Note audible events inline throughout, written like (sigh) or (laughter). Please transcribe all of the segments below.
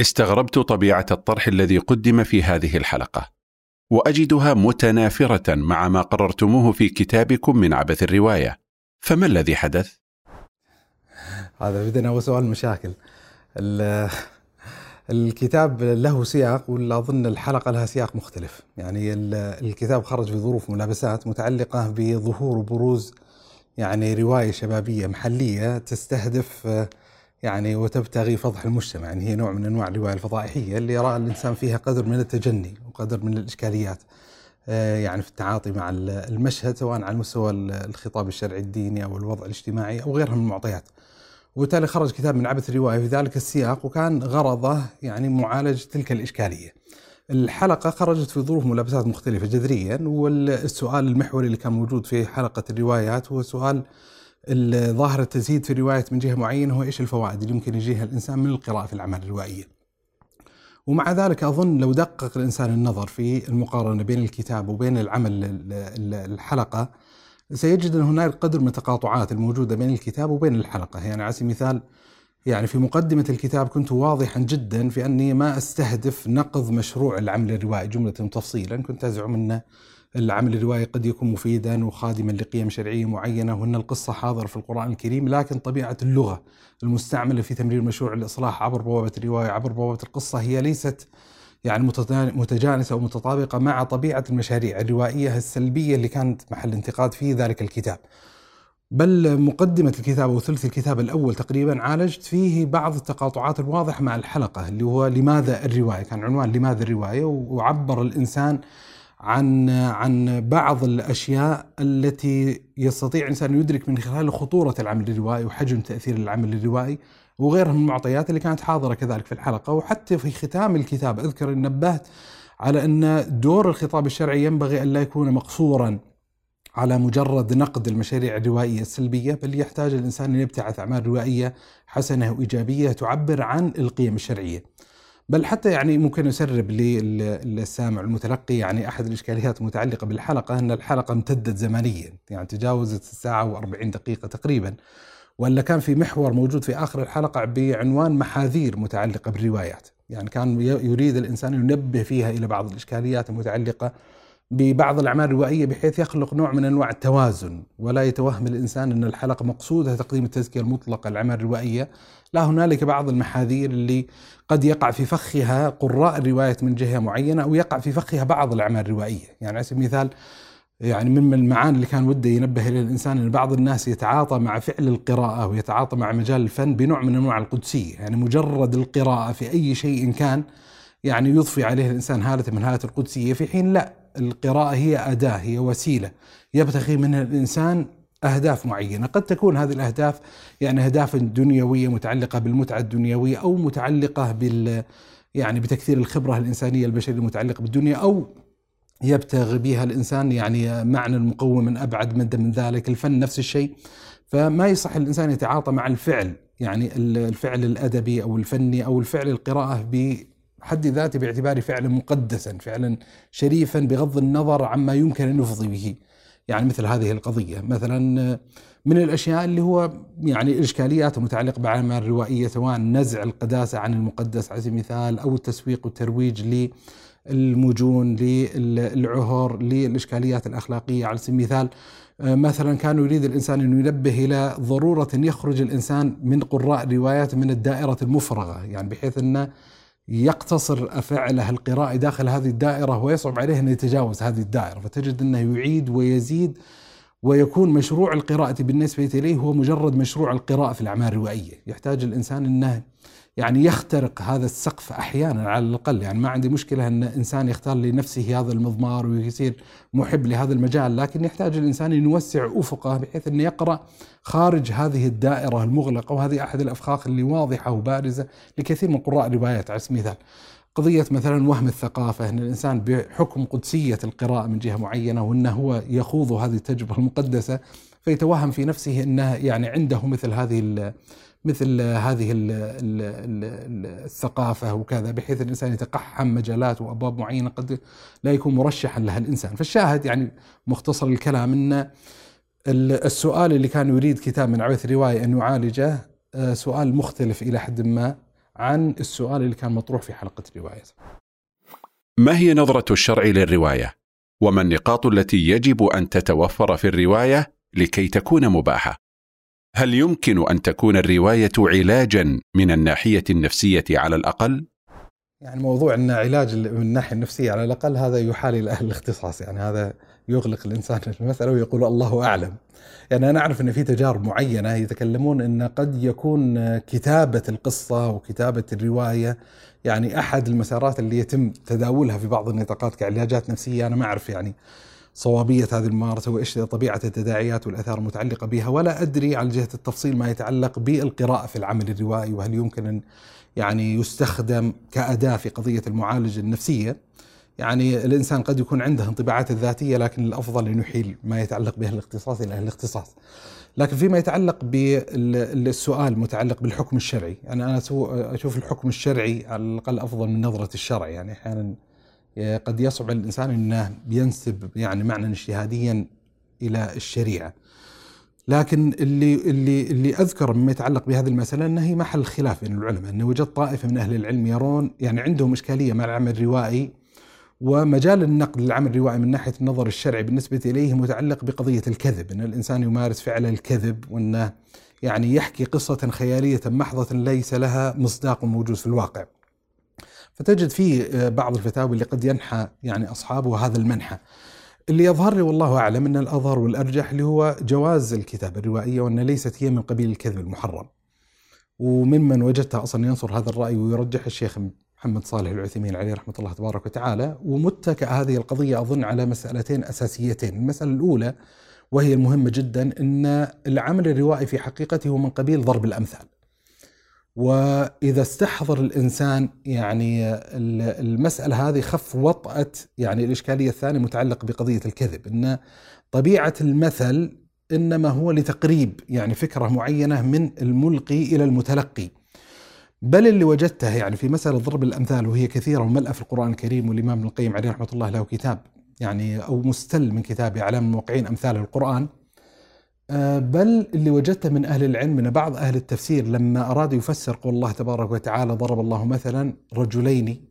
استغربت طبيعة الطرح الذي قدم في هذه الحلقة وأجدها متنافرة مع ما قررتموه في كتابكم من عبث الرواية. فما الذي حدث؟ هذا بدنا هو سؤال المشاكل الكتاب له سياق ولا أظن الحلقة لها سياق مختلف؟ يعني الكتاب خرج في ظروف ملابسات متعلقة بظهور وبروز يعني رواية شبابية محلية تستهدف يعني وتبتغي فضح المجتمع يعني هي نوع من أنواع الرواية الفضائحية اللي يرى الإنسان فيها قدر من التجني وقدر من الإشكاليات آه، يعني في التعاطي مع المشهد سواء على مستوى الخطاب الشرعي الديني أو الوضع الاجتماعي أو غيرها من المعطيات. وبالتالي خرج كتاب من عبث الرواية في ذلك السياق وكان غرضه يعني معالجه تلك الإشكالية. الحلقة خرجت في ظروف ملابسات مختلفة جذريا والسؤال المحوري اللي كان موجود في حلقة الروايات هو سؤال ظاهرة تزيد في الرواية من جهة معينة هو إيش الفوائد اللي يمكن يجيها الإنسان من القراءة في الأعمال الروائية. ومع ذلك أظن لو دقق الإنسان النظر في المقارنة بين الكتاب وبين العمل الحلقة سيجد أن هناك قدر من التقاطعات الموجودة بين الكتاب وبين الحلقة. يعني على سبيل المثال يعني في مقدمة الكتاب كنت واضحا جدا في أني ما أستهدف نقض مشروع العمل الروائي جملة تفصيلا كنت أزعم أن العمل الروائي قد يكون مفيدا وخادما لقيم شرعية معينة وأن القصة حاضرة في القرآن الكريم لكن طبيعة اللغة المستعملة في تمرير مشروع الإصلاح عبر بوابة الرواية عبر بوابة القصة هي ليست يعني متجانسة أو متطابقة مع طبيعة المشاريع الروائية السلبية اللي كانت محل انتقاد في ذلك الكتاب. بل مقدمة الكتاب وثلث الكتاب الأول تقريبا عالجت فيه بعض التقاطعات الواضحة مع الحلقة اللي هو لماذا الرواية؟ كان عنوان لماذا الرواية؟ وعبر الإنسان عن عن بعض الأشياء التي يستطيع الإنسان أن يدرك من خلالها خطورة العمل الروائي وحجم تأثير العمل الروائي وغيرها من المعطيات اللي كانت حاضرة كذلك في الحلقة وحتى في ختام الكتاب أذكر أن نبهت على أن دور الخطاب الشرعي ينبغي أن لا يكون مقصورا على مجرد نقد المشاريع الروائية السلبية بل يحتاج الإنسان أن يبتعث أعمال روائية حسنة وإيجابية تعبر عن القيم الشرعية. بل حتى يعني ممكن اسرب للسامع المتلقي يعني أحد الإشكاليات المتعلقة بالحلقة أن الحلقة امتدت زمنيا يعني تجاوزت الساعة و40 دقيقة تقريبا. ولا كان في محور موجود في آخر الحلقة بعنوان محاذير متعلقة بالروايات. يعني كان يريد الإنسان ينبه فيها إلى بعض الإشكاليات المتعلقة ببعض الأعمال الروائية بحيث يخلق نوع من أنواع التوازن. ولا يتوهم الإنسان أن الحلقة مقصودها تقديم التزكية المطلقة للأعمال الروائية. لا هنالك بعض المحاذير اللي قد يقع في فخها قراء الرواية من جهة معينة أو يقع في فخها بعض الأعمال الروائية. يعني على سبيل المثال يعني من المعاني اللي كان وده ينبه إلى الإنسان أن بعض الناس يتعاطى مع فعل القراءة ويتعاطى مع مجال الفن بنوع من أنواع القدسية، يعني مجرد القراءة في أي شيء كان يعني يضفي عليه الإنسان هالة من هالة القدسية في حين لا. القراءة هي أداة هي وسيلة. يبتغي منها الإنسان أهداف معينة. قد تكون هذه الأهداف يعني أهداف دنيوية متعلقة بالمتعة الدنيوية أو متعلقة بال يعني بتكثير الخبرة الإنسانية البشرية المتعلقة بالدنيا أو يبتغي بها الإنسان يعني معنى المقوم من أبعد مدى من ذلك الفن نفس الشيء. فما يصح الإنسان يتعاطى مع الفعل يعني الفعل الأدبي أو الفني أو الفعل القراءة حد ذاته باعتباره فعلا مقدسا فعلا شريفا بغض النظر عما يمكن أن يفضي به. يعني مثل هذه القضية مثلا من الأشياء اللي هو يعني الإشكاليات المتعلقة بالأعمال الروائية سواء نزع القداسة عن المقدس على سبيل المثال أو التسويق والترويج للمجون للعهر للإشكاليات الأخلاقية على سبيل المثال. مثلا كان يريد الإنسان أن ينبه إلى ضرورة أن يخرج الإنسان من قراء الروايات من الدائرة المفرغة يعني بحيث أنه يقتصر فعله القرائي داخل هذه الدائرة ويصعب عليه أن يتجاوز هذه الدائرة فتجد أنه يعيد ويزيد ويكون مشروع القراءة بالنسبة إليه هو مجرد مشروع القراءة في الأعمال الروائية. يحتاج الإنسان أنه يعني يخترق هذا السقف أحيانا على الأقل يعني ما عندي مشكلة أن إنسان يختار لنفسه هذا المضمار ويصير محب لهذا المجال لكن يحتاج الإنسان أن يوسع أفقه بحيث انه يقرأ خارج هذه الدائرة المغلقة وهذه أحد الأفخاخ اللي واضحة وبارزة لكثير من قراء الروايات على سبيل المثال. قضية مثلا وهم الثقافة أن الإنسان بحكم قدسية القراءة من جهة معينة وأنه هو يخوض هذه التجربة المقدسة فيتوهم في نفسه أنه يعني عنده مثل هذه مثل هذه الثقافة وكذا بحيث الإنسان يتقحم مجالات وأبواب معينة قد لا يكون مرشحا لها الإنسان فالشاهد يعني مختصر الكلام أن السؤال اللي كان يريد كتاب من عبث الرواية أن يعالجه آه، سؤال مختلف إلى حد ما عن السؤال اللي كان مطروح في حلقة الرواية. ما هي نظرة الشرع للرواية؟ وما النقاط التي يجب أن تتوفر في الرواية لكي تكون مباحة؟ هل يمكن أن تكون الرواية علاجا من الناحية النفسية على الأقل؟ يعني موضوع إن علاج من الناحية النفسية على الأقل هذا يحال إلى أهل الاختصاص يعني هذا يغلق الإنسان المسألة ويقول الله أعلم. يعني أنا أعرف إن في تجارب معينة يتكلمون إن قد يكون كتابة القصة وكتابة الرواية يعني أحد المسارات اللي يتم تداولها في بعض النطاقات كعلاجات نفسية أنا ما أعرف يعني صوابية هذه الممارسة وإيش طبيعة التداعيات والأثار المتعلقة بها ولا أدري على جهة التفصيل ما يتعلق بالقراءة في العمل الروائي وهل يمكن أن يعني يستخدم كأداة في قضية المعالجة النفسية يعني الإنسان قد يكون عنده انطباعات الذاتية لكن الأفضل أن يحيل ما يتعلق به الاختصاص إلى الاختصاص. لكن فيما يتعلق بالسؤال المتعلق بالحكم الشرعي، يعني أنا أشوف الحكم الشرعي على الأقل أفضل من نظرة الشرع يعني أحيانا قد يصعب على الإنسان إنه ينسب يعني معنى اجتهاديا إلى الشريعة. لكن اللي اللي اللي أذكر مما يتعلق بهذه المسألة انها هي محل خلاف بين العلماء، إنه وجد طائفة من أهل العلم يرون يعني عندهم إشكالية مع العمل الروائي ومجال النقد للعمل الروائي من ناحية النظر الشرعي بالنسبة إليه متعلق بقضية الكذب، إن الإنسان يمارس فعل الكذب وإنه يعني يحكي قصة خيالية محضة ليس لها مصداق موجود في الواقع. فتجد في بعض الفتاوى اللي قد ينحى يعني أصحابه هذا المنحى. اللي يظهر لي والله أعلم أن الأظهر والأرجح اللي هو جواز الكتابة الروائية وأن ليست هي من قبيل الكذب المحرم. وممن وجدته أصلا ينصر هذا الرأي ويرجح الشيخ محمد صالح العثيمين عليه رحمة الله تبارك وتعالى ومتكأ هذه القضية أظن على مسألتين أساسيتين، المسألة الأولى وهي المهمة جدا أن العمل الروائي في حقيقته هو من قبيل ضرب الأمثال. وإذا استحضر الإنسان يعني المسألة هذه خف وطأة يعني الإشكالية الثانية متعلق بقضية الكذب إن طبيعة المثل إنما هو لتقريب يعني فكرة معينة من الملقي إلى المتلقي. بل اللي وجدته يعني في مسألة ضرب الأمثال وهي كثيرة وملأ في القرآن الكريم والإمام ابن القيم عليه رحمة الله له كتاب يعني أو مستل من كتاب أعلام الموقعين أمثال القرآن بل اللي وجدته من أهل العلم من بعض أهل التفسير لما أراد يفسر قول الله تبارك وتعالى ضرب الله مثلا رجلين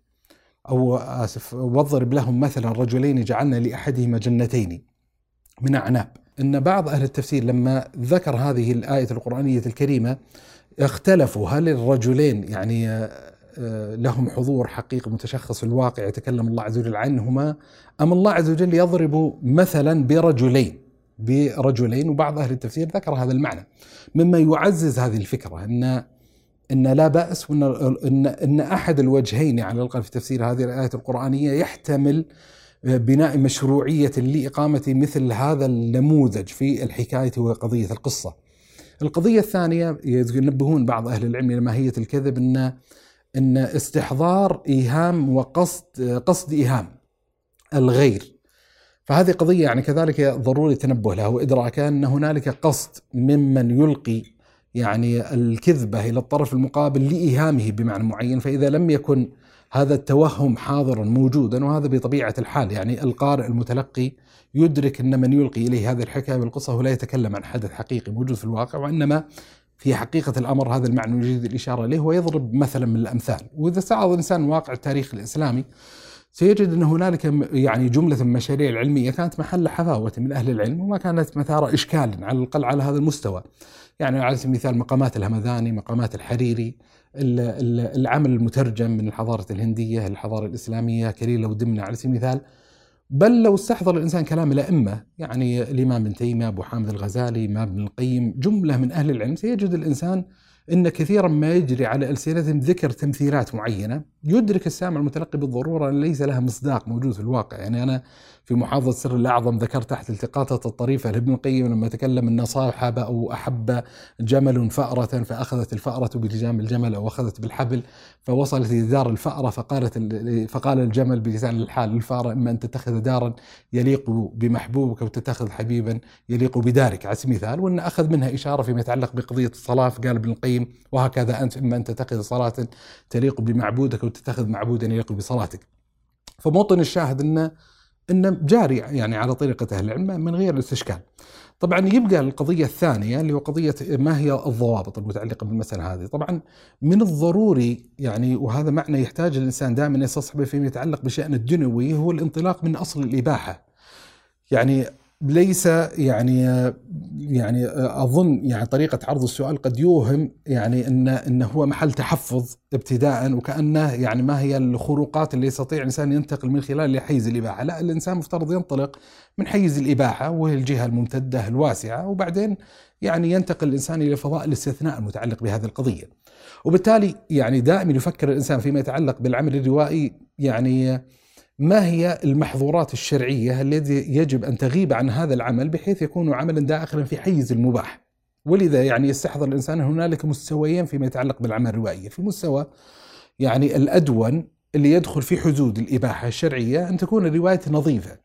أو آسف واضرب لهم مثلا رجلين جعلنا لأحدهما جنتين من أعناب. أن بعض أهل التفسير لما ذكر هذه الآية القرآنية الكريمة اختلفوا هل الرجلين يعني آه، لهم حضور حقيقي متشخص في الواقع يتكلم الله عز وجل عنهما أم الله عز وجل يضرب مثلا برجلين؟ برجلين وبعض أهل التفسير ذكر هذا المعنى مما يعزز هذه الفكرة إن إن لا بأس وإن إن إن أحد الوجهين على الأقل في تفسير هذه الآية القرآنية يحتمل بناء مشروعية لإقامة مثل هذا النموذج في الحكاية وقضية القصة. القضية الثانية ينبهون بعض أهل العلم إلى ماهية الكذب إن إن استحضار إيهام وقصد قصد إيهام الغير فهذه قضية يعني كذلك ضروري التنبه لها وإدراكها أن هنالك قصد ممن يلقي يعني الكذبة إلى الطرف المقابل لإيهامه بمعنى معين فإذا لم يكن هذا التوهم حاضرا موجودا وهذا بطبيعة الحال يعني القارئ المتلقي يدرك أن من يلقي إليه هذه الحكاية بالقصة هو لا يتكلم عن حدث حقيقي موجود في الواقع وإنما في حقيقة الأمر هذا المعنى يجيد الإشارة إليه ويضرب مثلا من الأمثال. وإذا استعرض الإنسان واقع التاريخ الإسلامي سيجد أن هنالك يعني جملة من المشاريع العلمية كانت محل حفاوة من أهل العلم وما كانت مثار إشكال على الأقل على هذا المستوى. يعني على سبيل المثال مقامات الهمذاني مقامات الحريري العمل المترجم من الحضارة الهندية الحضارة الإسلامية كليلة ودمنة على سبيل المثال. بل لو استحضر الإنسان كلام الأئمة يعني الإمام ابن تيمية أبو حامد الغزالي إمام ابن القيم جملة من أهل العلم سيجد الإنسان إن كثيرا ما يجري على ألسنتهم ذكر تمثيلات معينة. يدرك السامع المتلقي بالضرورة أن ليس لها مصداق موجود في الواقع، يعني أنا في محافظة سر الأعظم ذكرت تحت التقاطات الطريفة لابن القيم لما تكلم ان صاحب أو أحب جمل فأرة فأخذت الفأرة بلجام الجمل أو أخذت بالحبل فوصلت إلى دار الفأرة فقالت فقال الجمل بلسان الحال للفأرة إما أن تتخذ دارا يليق بمحبوبك أو تتخذ حبيبا يليق بدارك على سبيل المثال وأن أخذ منها إشارة فيما يتعلق بقضية الصلاة فقال ابن القيم وهكذا أنت إما أن تتخذ صلاة تليق بمعبودك أو تتخذ معبودا يليق بصلاتك. فموطن الشاهد انه إنه جاري يعني على طريقة أهل العلم من غير استشكال. طبعا يبقى القضية الثانية اللي هو قضية ما هي الضوابط المتعلقة بالمسألة هذه، طبعا من الضروري يعني وهذا معنى يحتاج الإنسان دائما يستصحبه فيما يتعلق بشأن الدنيوي هو الانطلاق من أصل الإباحة. يعني ليس يعني يعني أظن يعني طريقة عرض السؤال قد يوهم يعني إن انه هو محل تحفظ ابتداء وكأنه يعني ما هي الخروقات اللي يستطيع الانسان ينتقل من خلال لحيز الإباحة، لا الإنسان مفترض ينطلق من حيز الإباحة وهي الجهة الممتدة الواسعة وبعدين يعني ينتقل الإنسان إلى فضاء الاستثناء المتعلق بهذه القضية. وبالتالي يعني دائما يفكر الإنسان فيما يتعلق بالعمل الروائي يعني ما هي المحظورات الشرعية التي يجب أن تغيب عن هذا العمل بحيث يكون عملا داخلا في حيز المباح. ولذا يعني يستحضر الإنسان هنالك مستويين فيما يتعلق بالعمل الروائية، في مستوى يعني الأدون اللي يدخل في حدود الإباحة الشرعية أن تكون الرواية نظيفة.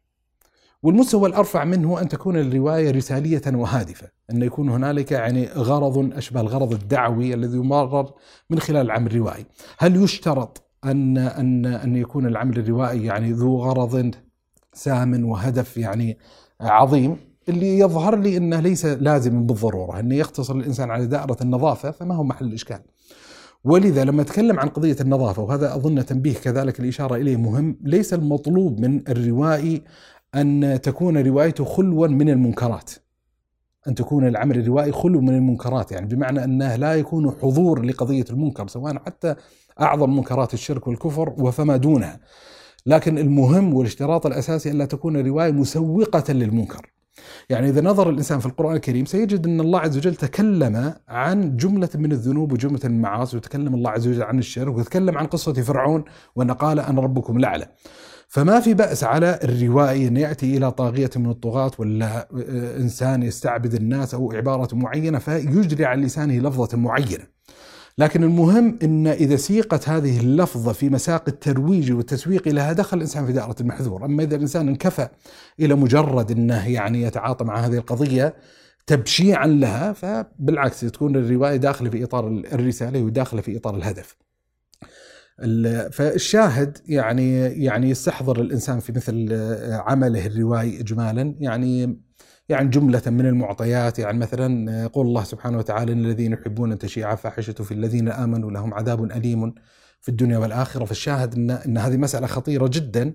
والمستوى الأرفع منه أن تكون الرواية رسالية وهادفة، أن يكون هنالك يعني غرض أشبه الغرض الدعوي الذي يمرر من خلال العمل الروائي. هل يشترط أن أن أن يكون العمل الروائي يعني ذو غرض سام وهدف يعني عظيم اللي يظهر لي إنه ليس لازم بالضرورة إنه يقتصر الإنسان على دائرة النظافة فما هو محل الاشكال. ولذا لما أتكلم عن قضية النظافة وهذا أظن تنبيه كذلك الإشارة إليه مهم، ليس المطلوب من الروائي أن تكون روايته خلوا من المنكرات. أن تكون العمل الروائي خلو من المنكرات يعني بمعنى أنه لا يكون حضور لقضية المنكر سواء حتى أعظم منكرات الشرك والكفر وفما دونها. لكن المهم والاشتراط الأساسي الا تكون الروايه مسوقة للمنكر. يعني إذا نظر الإنسان في القرآن الكريم سيجد أن الله عز وجل تكلم عن جملة من الذنوب وجملة من المعاصي وتكلم الله عز وجل عن الشرك وتكلم عن قصة فرعون وان قال أنا ربكم الاعلى. فما في بأس على الروائي أن يأتي إلى طاغية من الطغاة ولا إنسان يستعبد الناس أو عبارة معينة فيجري على لسانه لفظة معينة لكن المهم أن إذا سيقت هذه اللفظة في مساق الترويج والتسويق لها دخل الإنسان في دائرة المحذور. أما إذا الإنسان انكفى إلى مجرد أنه يعني يتعاطى مع هذه القضية تبشيعا لها فبالعكس تكون الرواية داخلة في إطار الرسالة وداخلة في إطار الهدف. فالشاهد يعني يعني يستحضر الإنسان في مثل عمله الروائي اجمالا. يعني يعني جملة من المعطيات يعني مثلا يقول الله سبحانه وتعالى إن الذين يحبون أن تشيع فاحشة في الذين آمنوا لهم عذاب أليم في الدنيا والآخرة. فالشاهد إن إن هذه مسألة خطيرة جدا.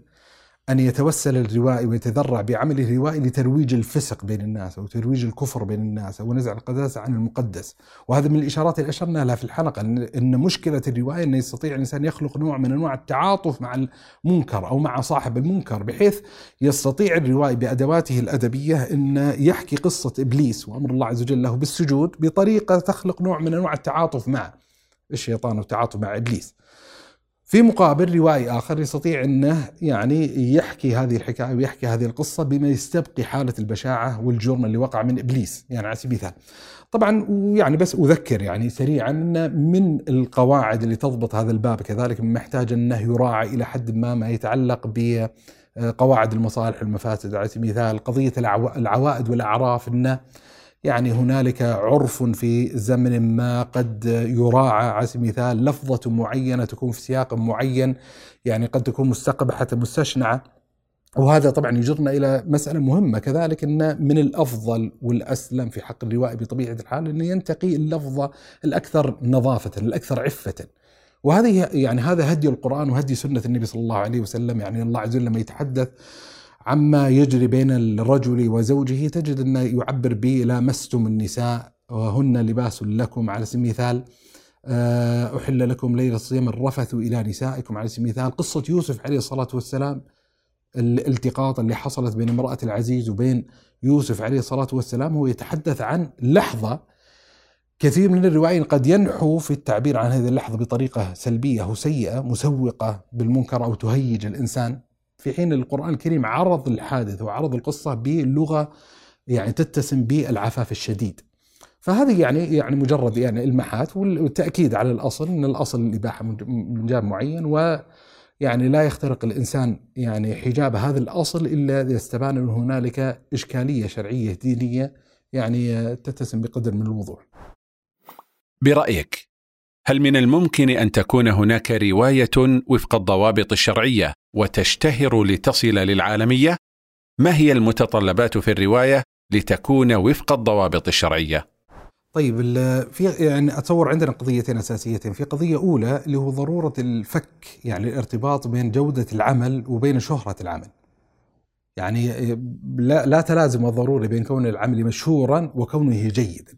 أن يتوسل الروائي ويتذرع بعمله الروائي لترويج الفسق بين الناس أو ترويج الكفر بين الناس أو نزع القداسة عن المقدس. وهذا من الإشارات اللي أشرنا لها في الحلقة أن مشكلة الرواية أنه يستطيع الإنسان يخلق نوع من أنواع التعاطف مع المنكر أو مع صاحب المنكر بحيث يستطيع الروائي بأدواته الأدبية أن يحكي قصة إبليس وأمر الله عز وجل له بالسجود بطريقة تخلق نوع من أنواع التعاطف مع الشيطان والتعاطف مع إبليس. في مقابل روائي آخر يستطيع إنه يعني يحكي هذه الحكاية ويحكي هذه القصة بما يستبقي حالة البشاعة والجرم اللي وقع من إبليس يعني على سبيل المثال. طبعا ويعني بس أذكر يعني سريعا إن من القواعد اللي تضبط هذا الباب كذلك محتاج إنه يراعى إلى حد ما ما يتعلق ب قواعد المصالح والمفاسد على سبيل المثال قضية العوائد والأعراف إنه يعني هنالك عرف في زمن ما قد يراعى على سبيل المثال لفظة معينة تكون في سياق معين يعني قد تكون مستقبحة مستشنعة وهذا طبعا يجرنا إلى مسألة مهمة كذلك إن من الأفضل والأسلم في حق الروائي بطبيعة الحال إنه ينتقي اللفظة الأكثر نظافة، الأكثر عفة. وهذه يعني هذا هدي القرآن وهدي سنة النبي صلى الله عليه وسلم يعني الله عز وجل لما يتحدث عما يجري بين الرجل وزوجه تجد انه يعبر ب لامستم النساء وهن لباس لكم على سبيل المثال آه، أحل لكم ليلة الصيام الرفث إلى نسائكم على سبيل المثال. قصة يوسف عليه الصلاة والسلام الالتقاط اللي حصلت بين امرأة العزيز وبين يوسف عليه الصلاة والسلام هو يتحدث عن لحظة كثير من الروايين قد ينحو في التعبير عن هذه اللحظة بطريقة سلبية أو سيئة مسوقة بالمنكر أو تهيج الإنسان. في حين القرآن الكريم عرض الحادث وعرض القصة بلغة يعني تتسم بالعفاف الشديد. فهذه يعني يعني مجرد يعني المحات والتأكيد على الأصل أن الأصل الإباحة من جانب معين و يعني لا يخترق الإنسان يعني حجاب هذا الأصل إلا إذا استبان أن هنالك إشكالية شرعية دينية يعني تتسم بقدر من الوضوح. برأيك هل من الممكن أن تكون هناك رواية وفق الضوابط الشرعية وتشتهر لتصل للعالمية ما هي المتطلبات في الرواية لتكون وفق الضوابط الشرعية طيب في يعني أتصور عندنا قضيتين أساسيتين، في قضية أولى اللي هو ضرورة الفك يعني الارتباط بين جودة العمل وبين شهرة العمل. يعني لا لا تلازم الضروري بين كون العمل مشهورا وكونه جيدا.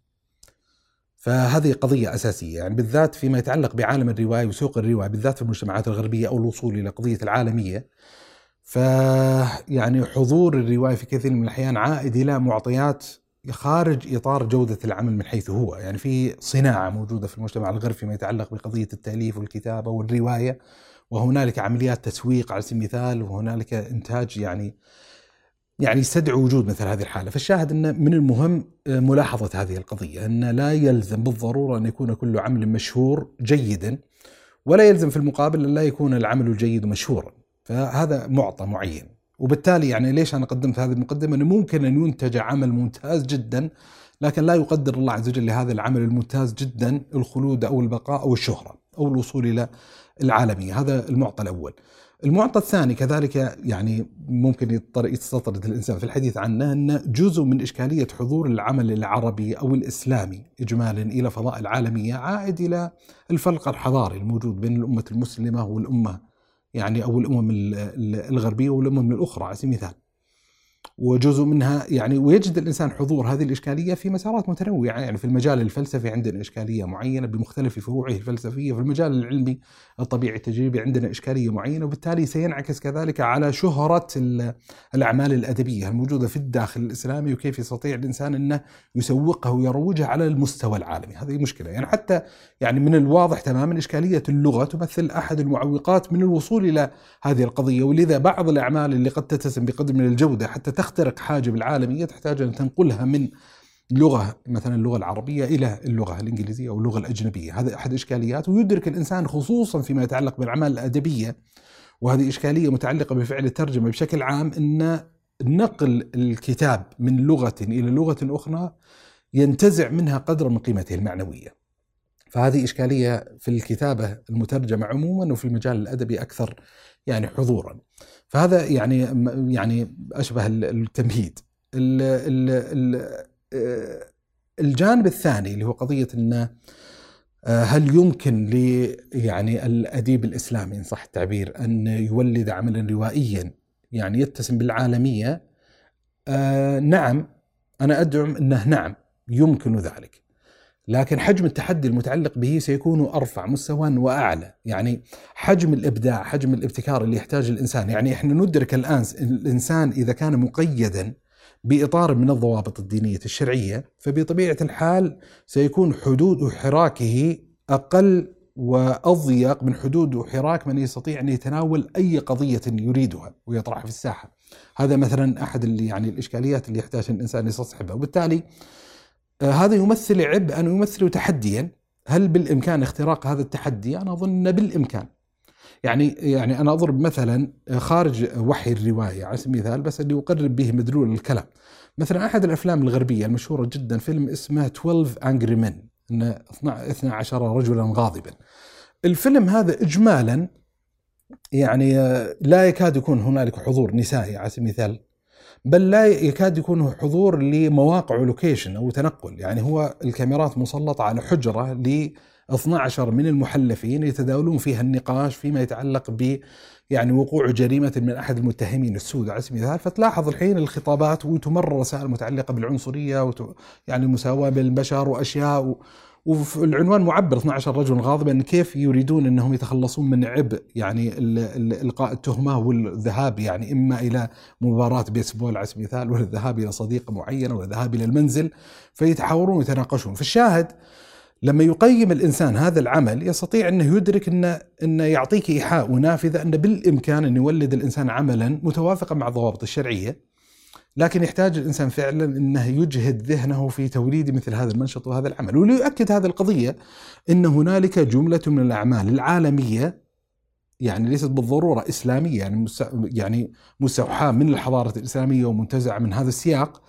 فهذه قضية أساسية يعني بالذات فيما يتعلق بعالم الرواية وسوق الرواية بالذات في المجتمعات الغربية أو الوصول إلى قضية العالمية. فيعني حضور الرواية في كثير من الأحيان عائد إلى معطيات خارج إطار جودة العمل من حيث هو. يعني في صناعة موجودة في المجتمع الغربي فيما يتعلق بقضية التأليف والكتابة والرواية وهنالك عمليات تسويق على سبيل المثال وهنالك إنتاج يعني يعني يستدعي وجود مثل هذه الحالة، فالشاهد أن من المهم آه، ملاحظة هذه القضية أن لا يلزم بالضرورة أن يكون كل عمل مشهور جيدا ولا يلزم في المقابل أن لا يكون العمل الجيد مشهورا، فهذا معطى معين، وبالتالي يعني ليش أنا قدمت هذه المقدمة؟ أنه ممكن أن ينتج عمل ممتاز جدا لكن لا يقدر الله عز وجل لهذا العمل الممتاز جدا الخلود أو البقاء أو الشهرة أو الوصول إلى العالمية، هذا المعطى الأول. المعطى الثاني كذلك يعني ممكن يستطرد الإنسان في الحديث عنه أن جزء من إشكالية حضور العمل العربي أو الإسلامي اجمالا إلى فضاء العالمية عائد إلى الفرق الحضاري الموجود بين الأمة المسلمة والأمة يعني أو الأمم الغربية والأمم الأخرى على سبيل المثال. وجزء منها يعني ويجد الإنسان حضور هذه الإشكالية في مسارات متنوعة يعني في المجال الفلسفي عندنا إشكالية معينة بمختلف فروعه الفلسفية، في المجال العلمي الطبيعي التجريبي عندنا إشكالية معينة وبالتالي سينعكس كذلك على شهرة الأعمال الأدبية الموجودة في الداخل الإسلامي وكيف يستطيع الإنسان أنه يسوقها ويروجها على المستوى العالمي، هذه مشكلة. يعني حتى يعني من الواضح تماما إشكالية اللغة تمثل أحد المعوقات من الوصول إلى هذه القضية ولذا بعض الأعمال اللي قد تتسم بقدر من الجودة حتى تخترق حاجب العالمية تحتاج أن تنقلها من لغة مثلا اللغة العربية إلى اللغة الإنجليزية أو اللغة الأجنبية. هذا أحد إشكاليات ويدرك الإنسان خصوصا فيما يتعلق بالأعمال الأدبية. وهذه إشكالية متعلقة بفعل الترجمة بشكل عام أن نقل الكتاب من لغة إلى لغة أخرى ينتزع منها قدر من قيمته المعنوية. فهذه إشكالية في الكتابة المترجمة عموما وفي المجال الأدبي أكثر يعني حضورا. فهذا يعني يعني أشبه التمهيد الجانب الثاني اللي هو قضية انه آه، هل يمكن ل يعني الأديب الإسلامي إن صح التعبير أن يولد عملا روائيا يعني يتسم بالعالمية؟ آه نعم أنا أدعم إنه نعم يمكن ذلك. لكن حجم التحدي المتعلق به سيكون أرفع مستوى وأعلى، يعني حجم الإبداع، حجم الابتكار اللي يحتاج الإنسان، يعني إحنا ندرك الآن الإنسان إذا كان مقيدا بإطار من الضوابط الدينية الشرعية، فبطبيعة الحال سيكون حدود حراكه أقل وأضيق من حدود حراك من يستطيع أن يتناول أي قضية يريدها ويطرحها في الساحة. هذا مثلا أحد اللي يعني الإشكاليات اللي يحتاج الإنسان يستصحبها، وبالتالي هذا يمثل عبئا ويمثل تحديا هل بالإمكان اختراق هذا التحدي؟ أنا أظن بالإمكان. يعني يعني أنا أضرب مثلا آه، خارج وحي الرواية على سبيل المثال بس اللي اقرب به مدلول الكلام. مثلا أحد الأفلام الغربية المشهورة جدا فيلم اسمه 12 Angry Men ان 12 رجلا غاضبا. الفيلم هذا اجمالا يعني آه، لا يكاد يكون هنالك حضور نسائي على سبيل المثال بل لا يكاد يكون حضور لمواقع location أو تنقل. يعني هو الكاميرات مسلطة على حجرة ل 12 من المحلفين يتداولون فيها النقاش فيما يتعلق ب يعني وقوع جريمة من أحد المتهمين السود. على سبيل المثال فتلاحظ الحين الخطابات وتمر رسائل متعلقة بالعنصرية وت... يعني المساواه بين البشر وأشياء و... وفي العنوان معبر 12 رجل غاضبا كيف يريدون إنهم يتخلصون من عبء؟ يعني إلقاء التهمة والذهاب يعني إما إلى مباراة بيسبول على سبيل المثال ولا الذهاب إلى صديقه معينه ولا الذهاب إلى المنزل فيتحاورون ويتناقشون. فالشاهد لما يقيم الإنسان هذا العمل يستطيع أنه يدرك انه انه يعطيك إيحاء ونافذة أن بالإمكان أن يولد الإنسان عملا متوافقا مع الضوابط الشرعية. لكن يحتاج الإنسان فعلا إنه يجهد ذهنه في توليد مثل هذا المنشط وهذا العمل، وليؤكد هذه القضية إن هنالك جملة من الأعمال العالمية يعني ليست بالضرورة إسلامية يعني يعني مستوحاة من الحضارة الإسلامية ومنتزعه من هذا السياق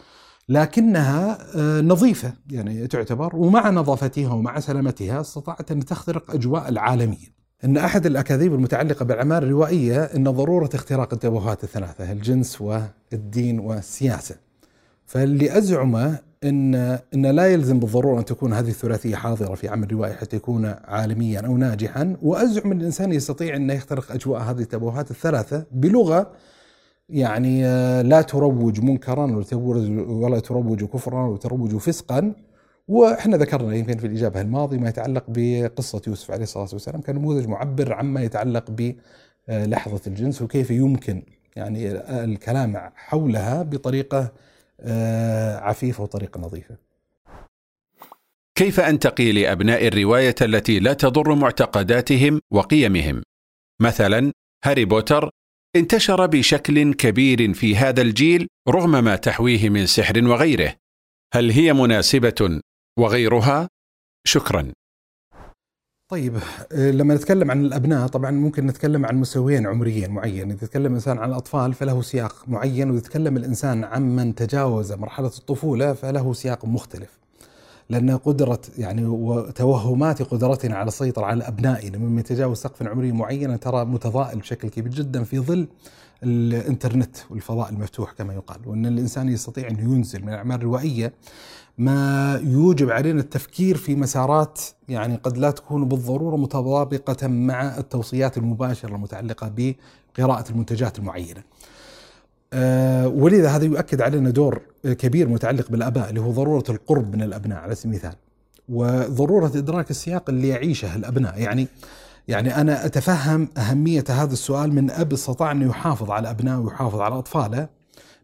لكنها آه، نظيفة يعني تعتبر ومع نظافتها ومع سلامتها استطاعت أن تخترق أجواء العالمية. أن أحد الأكاذيب المتعلقة بالأعمال الروائية أن ضرورة اختراق التبوهات الثلاثة الجنس والدين والسياسة. فاللي أزعمه إن إن لا يلزم بالضرورة أن تكون هذه الثلاثية حاضرة في عمل روائي حتى يكون عالميا أو ناجحا. وأزعم إن الإنسان يستطيع أن يخترق أجواء هذه التبوهات الثلاثة بلغة يعني آه، لا تروج منكرا ولا تروج كفرا ولا تروج فسقا. وإحنا ذكرنا يمكن في الإجابة الماضيه ما يتعلق بقصة يوسف عليه الصلاة والسلام كان نموذج معبر عما يتعلق بلحظه الجنس وكيف يمكن يعني الكلام حولها بطريقة آه، عفيفة وطريقة نظيفة. كيف أنتقي لأبناء الرواية التي لا تضر معتقداتهم وقيمهم؟ مثلا هاري بوتر انتشر بشكل كبير في هذا الجيل رغم ما تحويه من سحر وغيره. هل هي مناسبة وغيرها؟ شكرا. طيب آه، لما نتكلم عن الأبناء طبعا ممكن نتكلم عن مستويين عمريين معين، إذا تكلم الانسان عن الأطفال فله سياق معين، وإذا تكلم الإنسان عن من تجاوز مرحلة الطفولة فله سياق مختلف. لأن قدرة يعني وتوهمات قدرتنا على السيطرة على أبنائنا ممن يتجاوز سقف عمري معين ترى متضائل بشكل كبير جدا في ظل الانترنت والفضاء المفتوح كما يقال، وإن الإنسان يستطيع أن ينزل من الأعمال الروائية ما يوجب علينا التفكير في مسارات يعني قد لا تكون بالضرورة متطابقة مع التوصيات المباشرة المتعلقة بقراءة المنتجات المعينة. أه ولذا هذا يؤكد علينا دور كبير متعلق بالآباء اللي هو ضرورة القرب من الأبناء على سبيل المثال. وضرورة إدراك السياق اللي يعيشه الأبناء يعني يعني أنا أتفهم أهمية هذا السؤال من أب استطاع انه يحافظ على أبنائه ويحافظ على أطفاله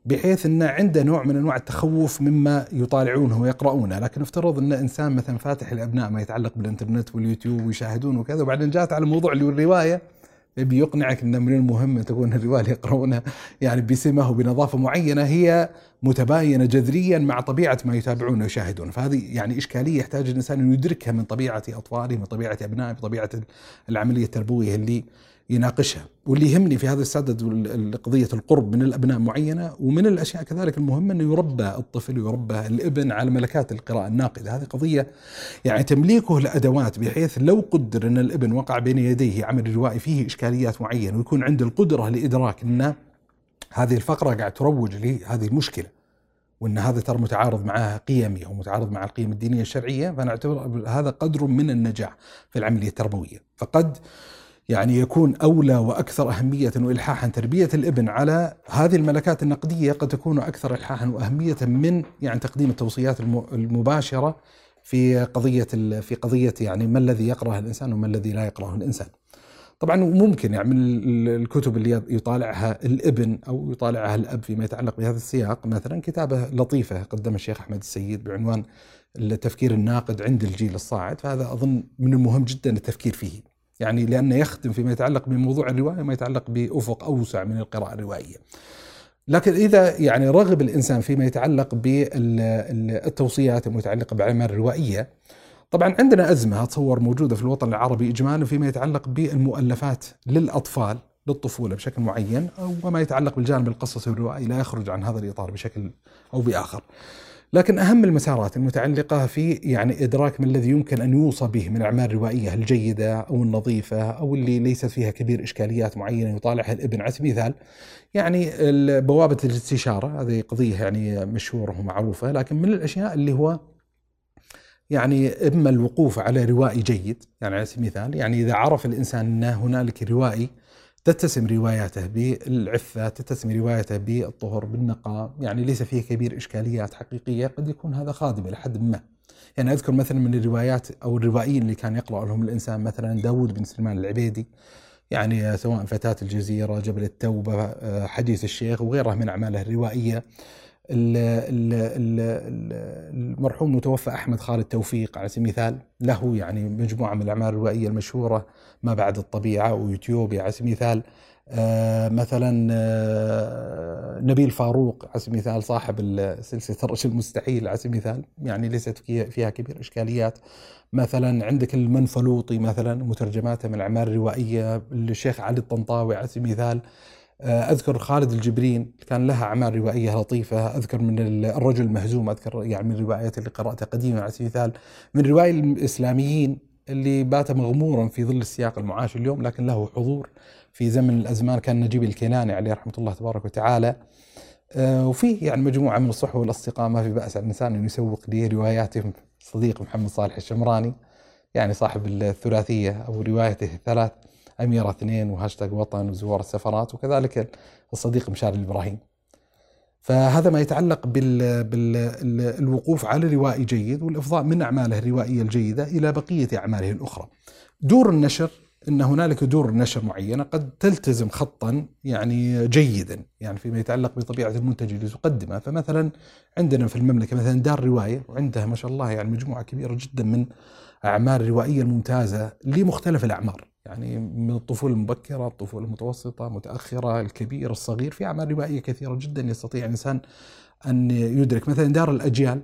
بحيث أن عنده نوع من أنواع التخوف مما يطالعونه ويقرؤونه، لكن افترض أن إنسان مثلا فاتح الابناء ما يتعلق بالإنترنت واليوتيوب ويشاهدون وكذا وبعدين جاءت على الموضوع اللي الروايه بيقنعك ان من المهم أن تكون الرواية اللي يقرؤونها يعني بسمه وبنظافه معينة هي متباينة جذريا مع طبيعة ما يتابعون ويشاهدون، فهذه يعني إشكالية يحتاج الإنسان أن يدركها من طبيعة أطفاله، من طبيعة أبنائه، من طبيعة العملية التربوية اللي يناقشها. واللي يهمني في هذا السدد قضية القرب من الأبناء معينة ومن الأشياء كذلك المهمة أنه يربى الطفل ويربى الابن على ملكات القراءة الناقدة. هذه قضية يعني تمليكه لأدوات بحيث لو قدر أن الابن وقع بين يديه عمل روائي فيه إشكاليات معينة ويكون عنده القدرة لإدراك أن هذه الفقرة قاعد تروج لهذه المشكلة وأن هذا ترى متعارض مع قيمي أو متعارض مع القيم الدينية الشرعية فانا اعتبر هذا قدر من النجاح في العملية التربوية. فقد يعني يكون أولى وأكثر أهمية والحاحا تربية الإبن على هذه الملكات النقدية قد تكون أكثر الحاحا وأهمية من يعني تقديم التوصيات المباشرة في قضية في قضية يعني ما الذي يقرأه الإنسان وما الذي لا يقرأه الإنسان. طبعا ممكن يعني من الكتب اللي يطالعها الإبن أو يطالعها الأب فيما يتعلق بهذا السياق مثلا كتابة لطيفة قدم الشيخ أحمد السيد بعنوان التفكير الناقد عند الجيل الصاعد فهذا أظن من المهم جدا التفكير فيه. يعني لأنه يخدم فيما يتعلق بموضوع الرواية ما يتعلق بأفق أوسع من القراءة الروائية. لكن إذا يعني رغب الإنسان فيما يتعلق بالتوصيات المتعلقة بالأعمال الروائية طبعا عندنا أزمة أتصور موجودة في الوطن العربي إجمالا فيما يتعلق بالمؤلفات للأطفال للطفولة بشكل معين وما يتعلق بالجانب القصصي والروائي لا يخرج عن هذا الإطار بشكل أو بآخر. لكن أهم المسارات المتعلقة في يعني إدراك ما الذي يمكن أن يوصى به من الاعمال الروائيه الجيدة أو النظيفة أو اللي ليست فيها كبير إشكاليات معينة يطالعها الإبن. على سبيل المثال يعني بوابه الاستشاره هذه قضية يعني مشهورة ومعروفة لكن من الأشياء اللي هو يعني إما الوقوف على روائي جيد يعني على سبيل المثال يعني إذا عرف الإنسان أن هنالك روائي تتسم رواياته بالعفة تتسم روايته بالطهر بالنقاء. يعني ليس فيه كبير إشكاليات حقيقية قد يكون هذا خادم إلى حد ما. يعني أذكر مثلا من الروايات أو الروائيين اللي كان يقرأ لهم الإنسان مثلا داود بن سليمان العبيدي. يعني سواء فتاة الجزيرة جبل التوبة آه، حديث الشيخ وغيرها من أعماله الروائية. المرحوم المتوفى أحمد خالد توفيق على سبيل المثال له يعني مجموعة من الأعمال الروائية المشهورة ما بعد الطبيعة ويوتيوب على سبيل المثال آه مثلا آه نبيل فاروق على سبيل المثال صاحب سلسلة الرجل المستحيل على سبيل المثال يعني ليست فيها كبير إشكاليات. مثلا عندك المنفلوطي مثلا مترجماته من الأعمال الروائية الشيخ علي الطنطاوي على سبيل المثال. أذكر خالد الجبرين كان لها أعمال روائية لطيفة. أذكر من الرجل المهزوم أذكر يعني من الروايات اللي قراتها قديما على سبيل المثال من رواية الإسلاميين اللي بات مغمورا في ظل السياق المعاش اليوم لكن له حضور في زمن الأزمان كان نجيب الكيلاني عليه رحمة الله تبارك وتعالى. آه، وفي يعني مجموعة من الصحوه والأصدقاء ما في بأس على الإنسان أن يسوق لي رواياته. صديق محمد صالح الشمراني يعني صاحب الثلاثية أو روايته الثلاث. أميرة اثنين وهاشتاج وطن وزوار السفرات وكذلك الصديق مشاري الإبراهيم. فهذا ما يتعلق بال... بالوقوف على روائي جيد والإفضاء من أعماله الروائية الجيدة إلى بقية أعماله الأخرى. دور النشر إن هنالك دور نشر معينة قد تلتزم خطا يعني جيدا يعني فيما يتعلق بطبيعة المنتج اللي تقدمه. فمثلا عندنا في المملكة مثلا دار رواية وعندها ما شاء الله يعني مجموعة كبيرة جدا من أعمال الروائيه الممتازة لمختلف الأعمار. يعني من الطفولة المبكرة الطفولة المتوسطة متأخرة الكبير الصغير في أعمال روائية كثيرة جدا يستطيع الإنسان أن يدرك. مثلا دار الأجيال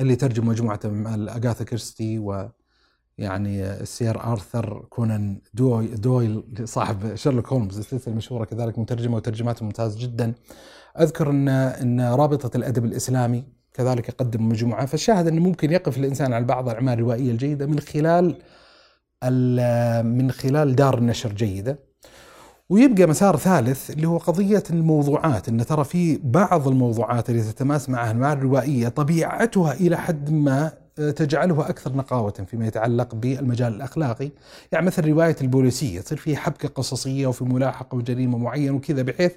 اللي ترجم مجموعة من أغاثا كريستي و يعني السير آرثر كونان دوي دويل صاحب شيرلوك هولمز السلسله المشهورة كذلك مترجمة وترجماته ممتازه جدا. أذكر أن أن رابطة الأدب الإسلامي كذلك يقدم مجموعة فالشاهد انه ممكن يقف الإنسان على بعض الأعمال الروائية الجيدة من خلال من خلال دار نشر جيدة ويبقى مسار ثالث اللي هو قضية الموضوعات إن ترى في بعض الموضوعات اللي تتماس معها المعارف الروائية طبيعتها إلى حد ما آه، تجعله أكثر نقاوة فيما يتعلق بالمجال الأخلاقي، يعني مثل رواية البوليسية تصير فيه حبكة قصصية وفي ملاحقة وجريمة معينة وكذا بحيث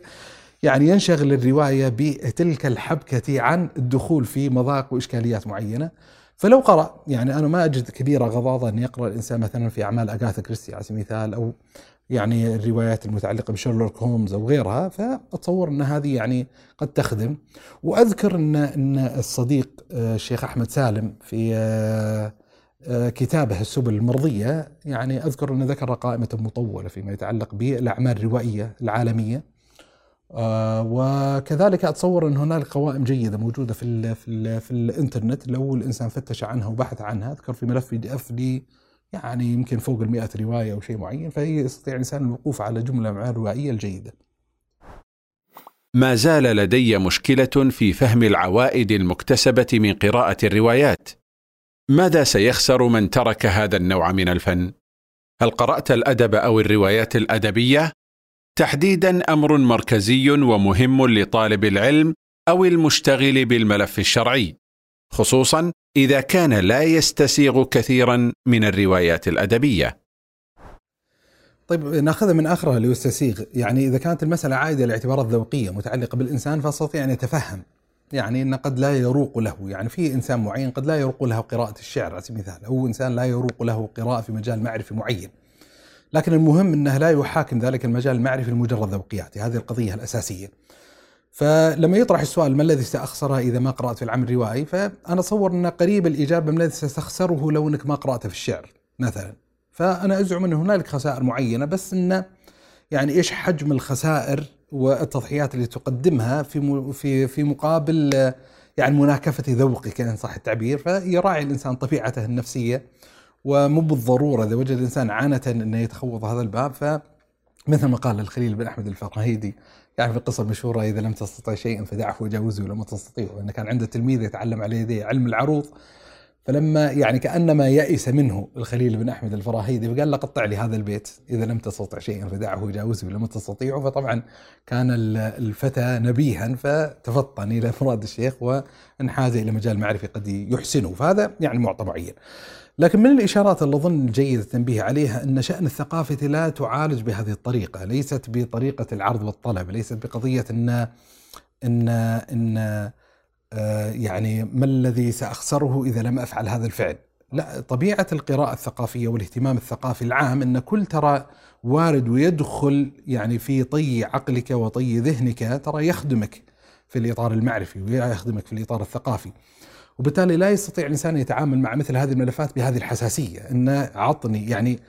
يعني ينشغل الرواية بتلك الحبكة عن الدخول في مضائق وإشكاليات معينة. فلو قرأ يعني أنا ما أجد كبيرة غضاضة أن يقرأ الإنسان مثلا في أعمال أغاثا كريستي على سبيل المثال أو يعني الروايات المتعلقة بشيرلوك هولمز أو غيرها فأتصور أن هذه يعني قد تخدم. وأذكر أن أن الصديق آه، الشيخ أحمد سالم في آه، آه، كتابه السبل المرضية يعني أذكر أنه ذكر قائمة مطولة فيما يتعلق بالأعمال الروائية العالمية. وكذلك أتصور إن هنالك قوائم جيدة موجودة في ال في ال في الإنترنت لو الإنسان فتش عنها وبحث عنها أذكر في ملف بي دي اف لي يعني يمكن فوق ال رواية أو شيء معين فهي يستطيع الإنسان الوقوف على جملة من الروائيه الجيدة. ما زال لدي مشكلة في فهم العوائد المكتسبة من قراءة الروايات. ماذا سيخسر من ترك هذا النوع من الفن؟ هل قرأت الأدب أو الروايات الأدبية تحديدا أمر مركزي ومهم لطالب العلم أو المشتغل بالملف الشرعي خصوصا إذا كان لا يستسيغ كثيرا من الروايات الأدبية. طيب ناخذها من آخرها ليستسيغ، يعني إذا كانت المسألة عائده لاعتبارات ذوقيه متعلقة بالإنسان فأستطيع أن يتفهم. يعني ان قد لا يروق له، يعني في إنسان معين قد لا يروق له قراءة الشعر على سبيل المثال، أو إنسان لا يروق له قراءة في مجال معرفي معين. لكن المهم إنه لا يحاكم ذلك المجال المعرفي لمجرد ذوقياته، هذه القضية الأساسية. فلما يطرح السؤال ما الذي سأخسره إذا ما قرأت في العمل الروائي؟ فأنا اتصور أن قريب الإجابة ما الذي ستخسره لو إنك ما قراته في الشعر مثلا. فأنا أزعم أن هنالك خسائر معينة بس انه يعني إيش حجم الخسائر والتضحيات اللي تقدمها في في في مقابل يعني مناكفة ذوقك إن صح التعبير فيراعي الإنسان طبيعته النفسية ومو بالضرورة إذا وجد الإنسان عانة إنه يتخوض هذا الباب ف مثل ما قال الخليل بن أحمد الفراهيدي يعني في القصة المشهورة إذا لم تستطع شيئا فدعه وجاوزه لما تستطيع وانه كان عنده تلميذ يتعلم على يديه علم العروض. فلما يعني كأنما يئس منه الخليل بن أحمد الفراهيدي فقال له قطع لي هذا البيت إذا لم تستطع شيئا فدعه وجاوزه لما تستطيع فطبعا كان الفتى نبيها فتفطن إلى مراد الشيخ وانحاز إلى مجال معرفي قد يحسنه. فهذا يعني معطى معين. لكن من الإشارات اللي أظن جيد التنبيه عليها أن شأن الثقافة لا تعالج بهذه الطريقة ليست بطريقة العرض والطلب ليست بقضية أن أن أن آه، يعني ما الذي سأخسره إذا لم أفعل هذا الفعل. لا طبيعة القراءة الثقافية والاهتمام الثقافي العام أن كل ترى وارد ويدخل يعني في طي عقلك وطي ذهنك ترى يخدمك في الإطار المعرفي ويخدمك في الإطار الثقافي. وبالتالي لا يستطيع الإنسان يتعامل مع مثل هذه الملفات بهذه الحساسية انه عطني يعني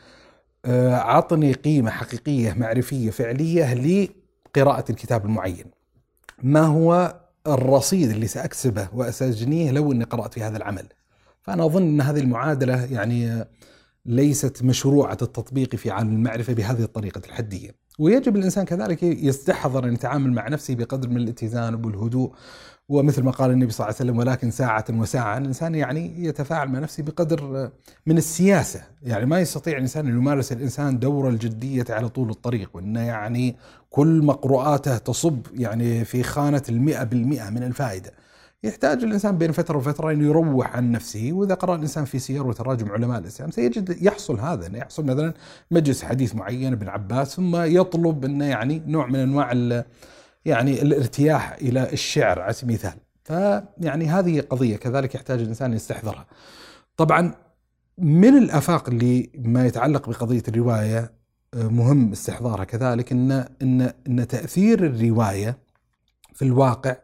آه، عطني قيمة حقيقية معرفية فعلية لقراءة الكتاب المعين. ما هو الرصيد اللي سأكسبه وأسجنيه لو إني قرأت في هذا العمل. فأنا أظن إن هذه المعادلة يعني ليست مشروعة التطبيق في عالم المعرفة بهذه الطريقة الحدية ويجب الإنسان كذلك يستحضر أن يتعامل مع نفسه بقدر من الاتزان والهدوء ومثل ما قال النبي صلى الله عليه وسلم ولكن ساعة وساعة. الإنسان يعني يتفاعل مع نفسه بقدر من السياسة. يعني ما يستطيع الإنسان أن يمارس الإنسان دور الجدية على طول الطريق وأنه يعني كل مقروءاته تصب يعني في خانة المئة بالمئة من الفائدة. يحتاج الإنسان بين فترة وفترة أن يروح عن نفسه وإذا قرأ الإنسان في سير وتراجم علماء الإسلام سيجد يحصل هذا انه يحصل مثلا مجلس حديث معين ابن عباس ثم يطلب انه يعني نوع من أنواع يعني الارتياح إلى الشعر على سبيل المثال. فيعني هذه قضية كذلك يحتاج الإنسان يستحضرها. طبعا من الأفاق اللي ما يتعلق بقضية الرواية آه، مهم استحضارها كذلك إن إن إن تأثير الرواية في الواقع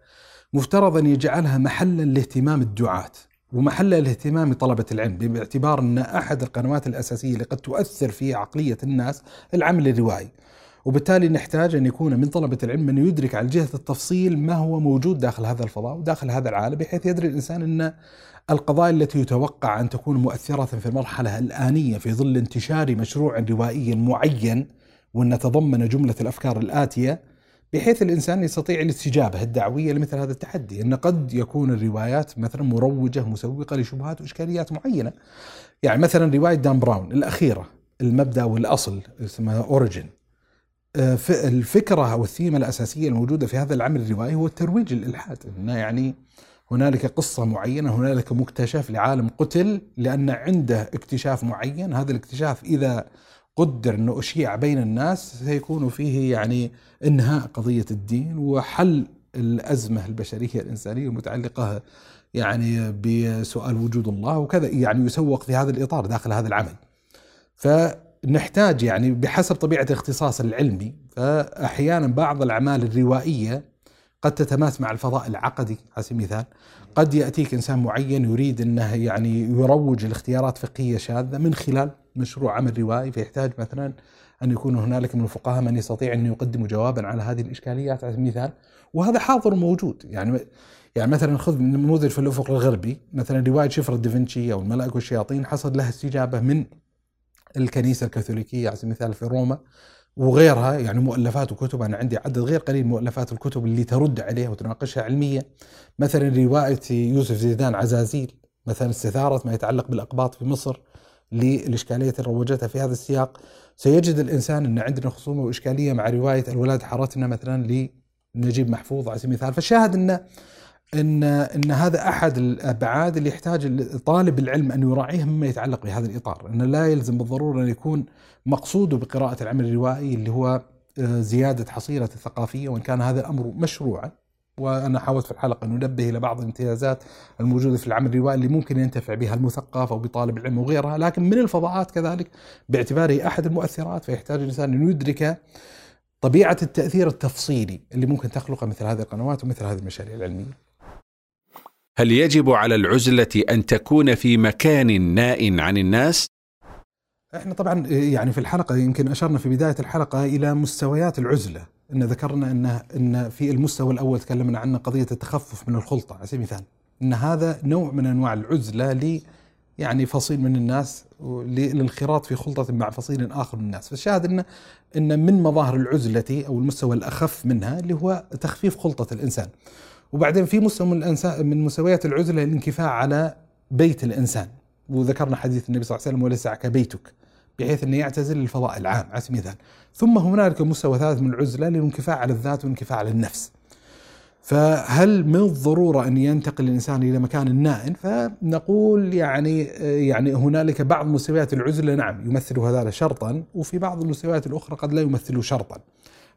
مفترض أن يجعلها محلا لاهتمام الدعاة ومحل الاهتمام طلبة العلم باعتبار أن أحد القنوات الأساسية اللي قد تؤثر في عقلية الناس العمل الروائي. وبالتالي نحتاج أن يكون من طلبة العلم من يدرك على جهة التفصيل ما هو موجود داخل هذا الفضاء وداخل هذا العالم بحيث يدري الإنسان أن القضايا التي يتوقع أن تكون مؤثرة في المرحلة الآنية في ظل انتشار مشروع روائي معين وأن تضمن جملة الأفكار الآتية بحيث الإنسان يستطيع الاستجابة الدعوية لمثل هذا التحدي، أن قد يكون الروايات مثلا مروجة مسوقة لشبهات وإشكاليات معينة. يعني مثلا رواية دان براون الأخيرة المبدأ والأصل اسمها Origin. الفكرة أو الثيمة الأساسية الموجودة في هذا العمل الروائي هو الترويج للالحاد، انه يعني هنالك قصة معينة، هنالك مكتشف لعالم قتل لأن عنده اكتشاف معين، هذا الاكتشاف إذا قدر إنه أشيع بين الناس سيكون فيه يعني إنهاء قضية الدين وحل الأزمة البشرية الإنسانية المتعلقة يعني بسؤال وجود الله وكذا يعني يسوق في هذا الإطار داخل هذا العمل. فنحتاج يعني بحسب طبيعة الاختصاص العلمي فأحيانا بعض الأعمال الروائية قد تتماس مع الفضاء العقدي على سبيل المثال قد يأتيك إنسان معين يريد إنه يعني يروج لاختيارات فقهية شاذة من خلال مشروع عمل روائي فيحتاج مثلا أن يكون هنالك من الفقهاء من يستطيع أن يقدم جوابا على هذه الإشكاليات على سبيل المثال وهذا حاضر موجود. يعني يعني مثلا خذ نموذج في الأفق الغربي مثلا رواية شفره دافنشي أو الملائكه والشياطين حصل لها استجابة من الكنيسة الكاثوليكية على سبيل المثال في روما وغيرها يعني مؤلفات وكتب أنا عندي عدد غير قليل مؤلفات الكتب اللي ترد عليها وتناقشها علميا. مثلا رواية يوسف زيدان عزازيل مثلا استثارة ما يتعلق بالأقباط في مصر للإشكالية اللي روجتها في هذا السياق. سيجد الإنسان أن عندنا خصومة وإشكالية مع رواية الولاد حارتنا مثلا لنجيب محفوظ على سبيل المثال. فالشاهد أن ان إن هذا أحد الأبعاد اللي يحتاج طالب العلم أن يراعيه مما يتعلق بهذا الإطار، إن لا يلزم بالضرورة أن يكون مقصوده بقراءة العمل الروائي اللي هو آه، زيادة حصيلة الثقافية وإن كان هذا الامر مشروعا وأنا حاولت في الحلقة أن أنبه إلى بعض الامتيازات الموجودة في العمل الروائي اللي ممكن ينتفع بها المثقف أو بطالب العلم وغيرها، لكن من الفضاءات كذلك باعتباره أحد المؤثرات فيحتاج الإنسان أن يدرك طبيعة التأثير التفصيلي اللي ممكن تخلقه مثل هذه القنوات ومثل هذه المشاريع العلمية. هل يجب على العزلة أن تكون في مكان ناء عن الناس؟ إحنا طبعا يعني في الحلقة يمكن أشرنا في بداية الحلقة إلى مستويات العزلة إن ذكرنا ان إن في المستوى الأول تكلمنا عنه قضية التخفف من الخلطة على سبيل المثال إن هذا نوع من أنواع العزلة ل يعني فصيل من الناس للانخراط في خلطة مع فصيل آخر من الناس، فالشاهد ان إن من مظاهر العزلة أو المستوى الأخف منها اللي هو تخفيف خلطة الإنسان. وبعدين في مستوى من الانسان من مستويات العزلة الانكفاء على بيت الإنسان، وذكرنا حديث النبي صلى الله عليه وسلم وليس كبيتك بحيث انه يعتزل الفضاء العام على سبيل المثال. ثم هنالك مستوى ثالث من العزلة للانكفاء على الذات والانكفاء على النفس. فهل من الضرورة أن ينتقل الإنسان إلى مكان نائم؟ فنقول يعني يعني هنالك بعض مستويات العزلة نعم يمثل هذا شرطا وفي بعض المستويات الأخرى قد لا يمثل شرطا.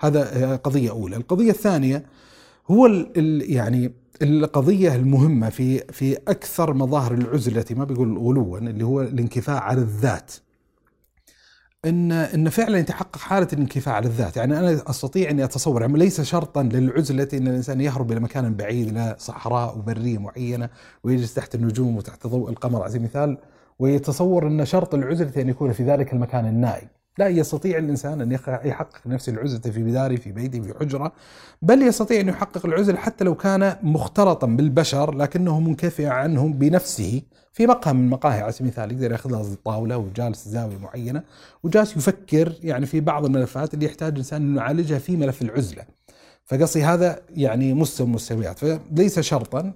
هذا قضية أولى. القضية الثانية هو ال يعني القضية المهمة في في أكثر مظاهر العزلة ما بيقول غلوا اللي هو الانكفاء على الذات. إن إن فعلا يتحقق حالة الانكفاء على الذات، يعني أنا أستطيع إني أتصور يعني ليس شرطا للعزلة إن الإنسان يهرب إلى مكان بعيد إلى صحراء وبرية معينة ويجلس تحت النجوم وتحت ضوء القمر. على سبيل المثال ويتصور إن شرط العزلة أن يكون في ذلك المكان النائي، لا يستطيع الإنسان أن يحقق نفس العزلة في بداره في بيته في حجرة بل يستطيع أن يحقق العزلة حتى لو كان مختلطا بالبشر لكنه منكفئ عنهم بنفسه في مقهى من المقاهي على سبيل المثال يقدر يأخذ الطاولة وجالس زاوية معينة وجالس يفكر يعني في بعض الملفات اللي يحتاج الانسان انه يعالجها في ملف العزلة. فقصي هذا يعني مستوى مستويات فليس شرطا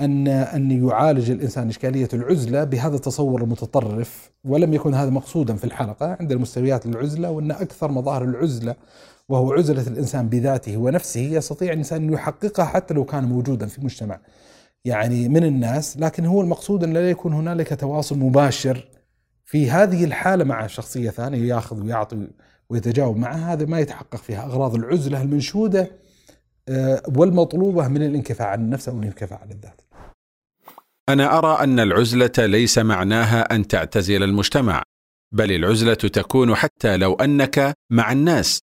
أن أن يعالج الإنسان إشكالية العزلة بهذا التصور المتطرف ولم يكن هذا مقصودا في الحلقة عند مستويات العزلة وأن أكثر مظاهر العزلة وهو عزلة الإنسان بذاته ونفسه يستطيع الإنسان أن يحققها حتى لو كان موجودا في مجتمع يعني من الناس لكن هو المقصود أن لا يكون هنالك تواصل مباشر في هذه الحالة مع شخصية ثانية يأخذ ويعطي ويتجاوب معها هذا ما يتحقق فيها أغراض العزلة المنشودة آه، والمطلوبة من الانكفاء عن النفس أو الانكفاء عن الذات. أنا أرى أن العزلة ليس معناها أن تعتزل المجتمع، بل العزلة تكون حتى لو أنك مع الناس،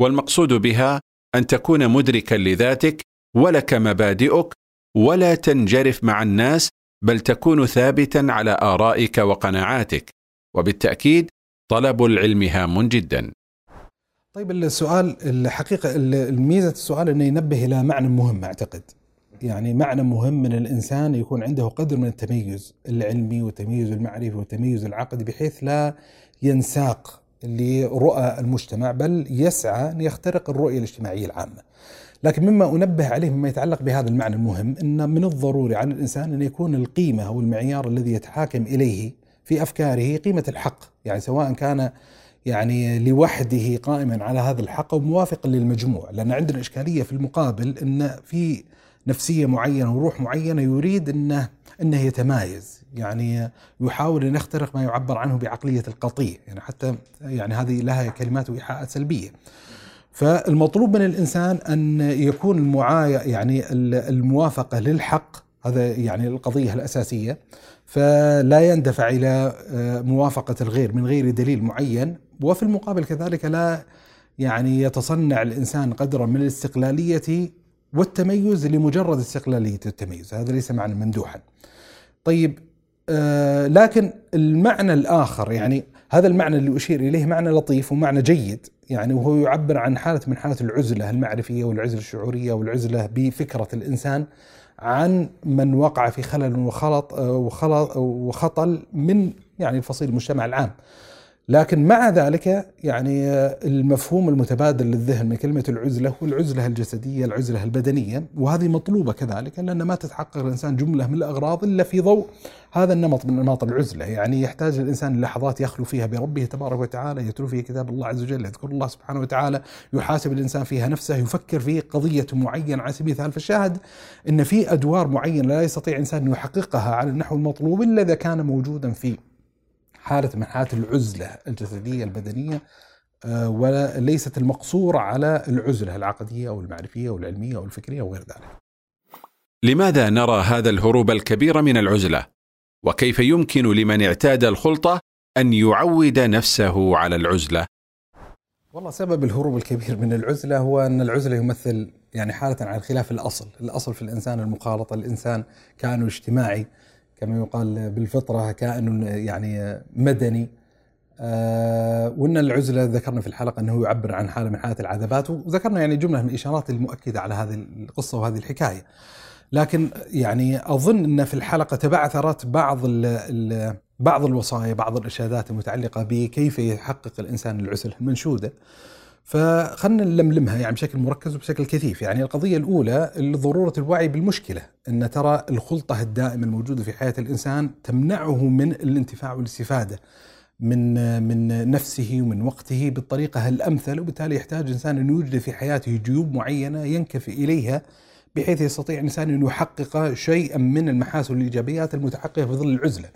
والمقصود بها أن تكون مدركا لذاتك ولك مبادئك ولا تنجرف مع الناس بل تكون ثابتا على آرائك وقناعاتك وبالتأكيد طلب العلم هام جدا. طيب السؤال الحقيقة الميزة السؤال انه ينبه إلى معنى مهم أعتقد. يعني معنى مهم من الإنسان يكون عنده قدر من التميز العلمي والتميز المعرفي والتميز العقدي بحيث لا ينساق لرؤى المجتمع بل يسعى أن يخترق الرؤية الاجتماعية العامة. لكن مما أنبه عليه مما يتعلق بهذا المعنى المهم إن من الضروري على الإنسان أن يكون القيمة أو المعيار الذي يتحاكم إليه في أفكاره قيمة الحق، يعني سواء كان يعني لوحده قائما على هذا الحق أو موافقا للمجموع، لأن عندنا إشكالية في المقابل إن في نفسية معينة وروح معينة يريد إنه إنه يتمايز، يعني يحاول إن يخترق ما يعبر عنه بعقلية القطيع، يعني حتى يعني هذه لها كلمات وإيحاءات سلبية. فالمطلوب من الإنسان أن يكون المعاية يعني الموافقة للحق. هذا يعني القضية الأساسية. فلا يندفع إلى آه، موافقة الغير من غير دليل معين. وفي المقابل كذلك لا يعني يتصنع الإنسان قدرا من الاستقلالية والتميز لمجرد استقلاليه التميز هذا ليس معنى ممدوحا طيب آه لكن المعنى الآخر يعني هذا المعنى اللي أشير إليه معنى لطيف ومعنى جيد يعني وهو يعبر عن حالة من حالات العزلة المعرفية والعزلة الشعورية والعزلة بفكرة الإنسان عن من وقع في خلل وخلط وخلط وخطل من يعني فصيل المجتمع العام. لكن مع ذلك يعني المفهوم المتبادل للذهن من كلمة العزلة هو العزلة الجسدية العزلة البدنية. وهذه مطلوبة كذلك لأن ما تتحقق الإنسان جملة من الأغراض إلا في ضوء. هذا النمط من نمط العزلة يعني يحتاج الإنسان لحظات يخلو فيها بربه تبارك وتعالى يتلو فيها كتاب الله عز وجل يذكر الله سبحانه وتعالى يحاسب الإنسان فيها نفسه يفكر في قضية معينة على سبيل المثال. فالشاهد أن في أدوار معينة لا يستطيع إنسان أن يحققها على النحو المطلوب إلا إذا كان موجودا في حالة من حالات العزلة الجسدية البدنية آه، وليست المقصورة على العزلة العقدية أو المعرفية أو العلمية أو الفكرية وغير ذلك لماذا نرى هذا الهروب الكبير من العزلة؟ وكيف يمكن لمن اعتاد الخلطة أن يعود نفسه على العزلة؟ والله سبب الهروب الكبير من العزلة هو أن العزلة يمثل يعني حالة على خلاف الأصل الأصل في الإنسان المخالطة الإنسان كائن اجتماعي كما يقال بالفطرة كائن يعني مدني آه وإن العزلة ذكرنا في الحلقة أنه يعبر عن حالة من حالات العذابات وذكرنا يعني جملة من الإشارات المؤكدة على هذه القصة وهذه الحكاية. لكن يعني أظن أن في الحلقة تبعثرت بعض ال ال بعض الوصايا بعض الإرشادات المتعلقة بكيف يحقق الإنسان العزلة المنشوده. فخلنا نلملمها يعني بشكل مركز وبشكل كثيف. يعني القضية الأولى ضرورة الوعي بالمشكلة أن ترى الخلطة الدائمة الموجودة في حياة الإنسان تمنعه من الانتفاع والاستفادة من من نفسه ومن وقته بالطريقة الأمثل وبالتالي يحتاج الإنسان أن يوجد في حياته جيوب معينة ينكفي إليها بحيث يستطيع الإنسان أن يحقق شيئا من المحاسن والإيجابيات المتحققة في ظل العزلة.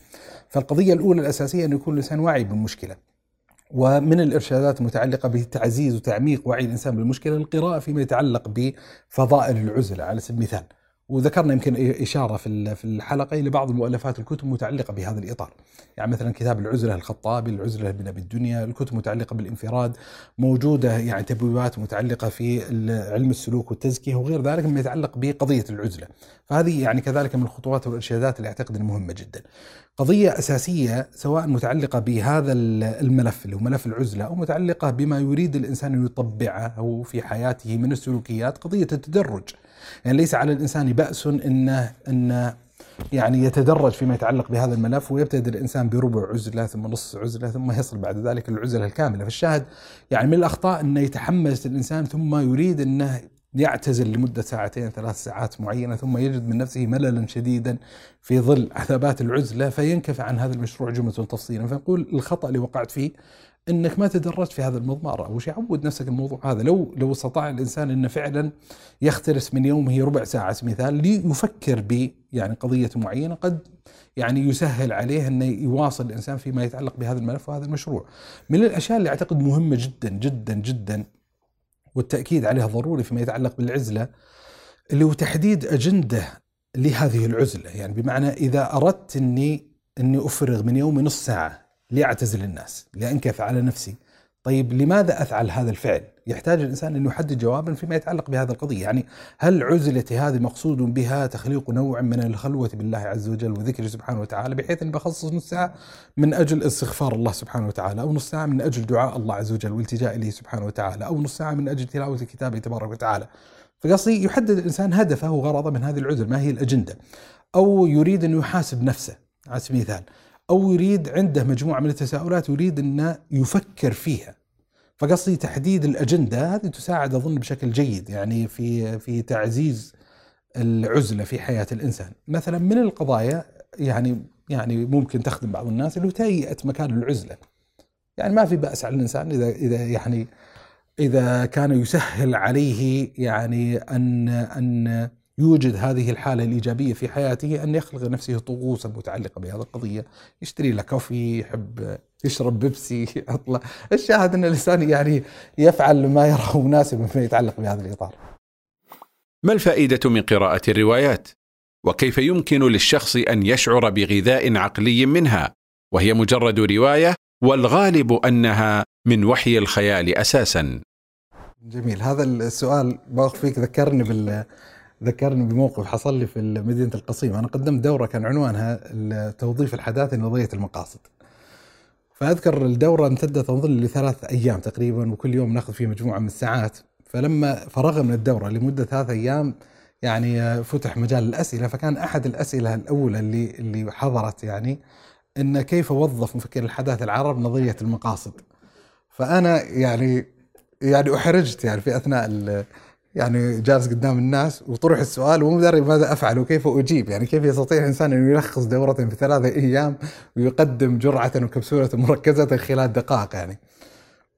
فالقضية الأولى الأساسية أن يكون الإنسان واعي بالمشكلة. ومن الإرشادات المتعلقة بتعزيز وتعميق وعي الإنسان بالمشكلة القراءه فيما يتعلق بفضائل العزلة على سبيل المثال. وذكرنا يمكن إشارة في في الحلقة إلى بعض المؤلفات الكتب متعلقه بهذا الإطار. يعني مثلا كتاب العزلة الخطابي العزلة بن أبي الدنيا الكتب متعلقه بالانفراد موجودة يعني تبويبات متعلقة في علم السلوك والتزكية وغير ذلك مما يتعلق بقضية العزلة. فهذه يعني كذلك من الخطوات والإرشادات اللي أعتقد إنها مهمة جدا. قضية أساسية سواء متعلقة بهذا الملف اللي هو ملف العزلة أو متعلقة بما يريد الإنسان أن يطبعه أو في حياته من السلوكيات قضية التدرج. يعني ليس على الإنسان بأس انه انه يعني يتدرج فيما يتعلق بهذا الملف ويبتدئ الإنسان بربع عزلة ثم نص عزلة ثم يصل بعد ذلك للعزلة الكاملة، فالشاهد يعني من الأخطاء إنه يتحمس الإنسان ثم يريد إنه يعتزل لمدة ساعتين ثلاث ساعات معينة ثم يجد من نفسه مللا شديدا في ظل عذابات العزلة فينكف عن هذا المشروع جملة تفصيلا. فنقول الخطأ اللي وقعت فيه إنك ما تدرجت في هذا المضمار. اول شيء عود نفسك الموضوع هذا؟ لو لو استطاع الإنسان إنه فعلا يختلس من يومه ربع ساعة مثال ليفكر ب يعني قضية معينة قد يعني يسهل عليه إنه يواصل الإنسان فيما يتعلق بهذا الملف وهذا المشروع. من الأشياء اللي أعتقد مهمة جدا جدا جدا والتأكيد عليها ضروري فيما يتعلق بالعزلة اللي هو تحديد أجندة لهذه العزلة، يعني بمعنى إذا أردت اني إني أفرغ من يومي نص ساعة لأعتزل الناس لأنكف على نفسي طيب لماذا أفعل هذا الفعل؟ يحتاج الإنسان أن يحدد جوابا فيما يتعلق بهذه القضية. يعني هل عزلتي هذه مقصود بها تخليق نوع من الخلوة بالله عز وجل وذكره سبحانه وتعالى بحيث أن بخصص نص ساعة من أجل استغفار الله سبحانه وتعالى أو نص ساعة من أجل دعاء الله عز وجل والتجاء إليه سبحانه وتعالى أو نص ساعة من أجل تلاوة كتابه تبارك وتعالى؟ فقصدي يحدد الإنسان هدفه وغرضه من هذه العزل ما هي الأجندة؟ أو يريد أن يحاسب نفسه على سبيل المثال. أو يريد عنده مجموعة من التساؤلات يريد أنه يفكر فيها. فقصدي تحديد الأجندة هذه تساعد أظن بشكل جيد يعني في في تعزيز العزلة في حياة الإنسان. مثلا من القضايا يعني يعني ممكن تخدم بعض الناس اللي هو تهيئه مكان العزلة. يعني ما في بأس على الإنسان إذا إذا يعني إذا كان يسهل عليه يعني أن أن يوجد هذه الحالة الإيجابية في حياته أن يخلق نفسه طقوسا متعلقة بهذه القضية يشتري له كوفي يحب يشرب بيبسي (laughs) يطلع. الشاهد أن الإنسان يعني يفعل ما يراه مناسبا فيما يتعلق بهذا الإطار. ما الفائدة من قراءة الروايات؟ وكيف يمكن للشخص أن يشعر بغذاء عقلي منها؟ وهي مجرد رواية والغالب أنها من وحي الخيال أساسا. جميل. هذا السؤال باخ فيك ذكرني بال ذكرني بموقف حصل لي في مدينة القصيم. أنا قدمت دورة كان عنوانها توظيف الحداثة لنظرية المقاصد. فأذكر الدورة امتدت أظن لثلاث أيام تقريبا وكل يوم نأخذ فيه مجموعة من الساعات. فلما فرغ من الدورة لمدة ثلاث أيام يعني فتح مجال الأسئلة. فكان أحد الأسئلة الأولى اللي اللي حضرت يعني إن كيف وظف مفكر الحداثة العرب نظرية المقاصد. فأنا يعني يعني أحرجت يعني في أثناء يعني جالس قدام الناس وطرح السؤال ومو داري ماذا أفعل وكيف أجيب. يعني كيف يستطيع الإنسان أن يلخص دورة في ثلاثة أيام ويقدم جرعة وكبسولة مركزة خلال دقائق يعني.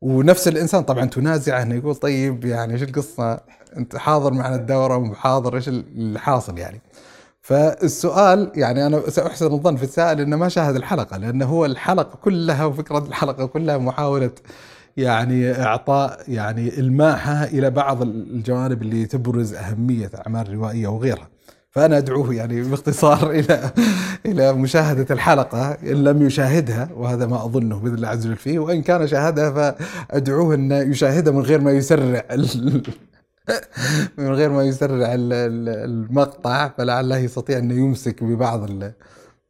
ونفس الإنسان طبعا تنازعه أنه يقول طيب يعني إيش القصة؟ أنت حاضر معنا الدورة وحاضر إيش اللي حاصل يعني؟ فالسؤال يعني أنا سأحسن الظن في السائل إنه ما شاهد الحلقة لأنه هو الحلقة كلها وفكرة الحلقة كلها محاولة يعني إعطاء يعني الماحه إلى بعض الجوانب اللي تبرز أهمية الاعمال الروائيه وغيرها. فأنا أدعوه يعني باختصار (laughs) إلى إلى مشاهدة الحلقة إن لم يشاهدها وهذا ما أظنه بإذن الله عز وجل فيه وإن كان شاهدها فأدعوه أن يشاهدها من غير ما يسرع (laughs) من غير ما يسرع المقطع فلعله يستطيع أن يمسك ببعض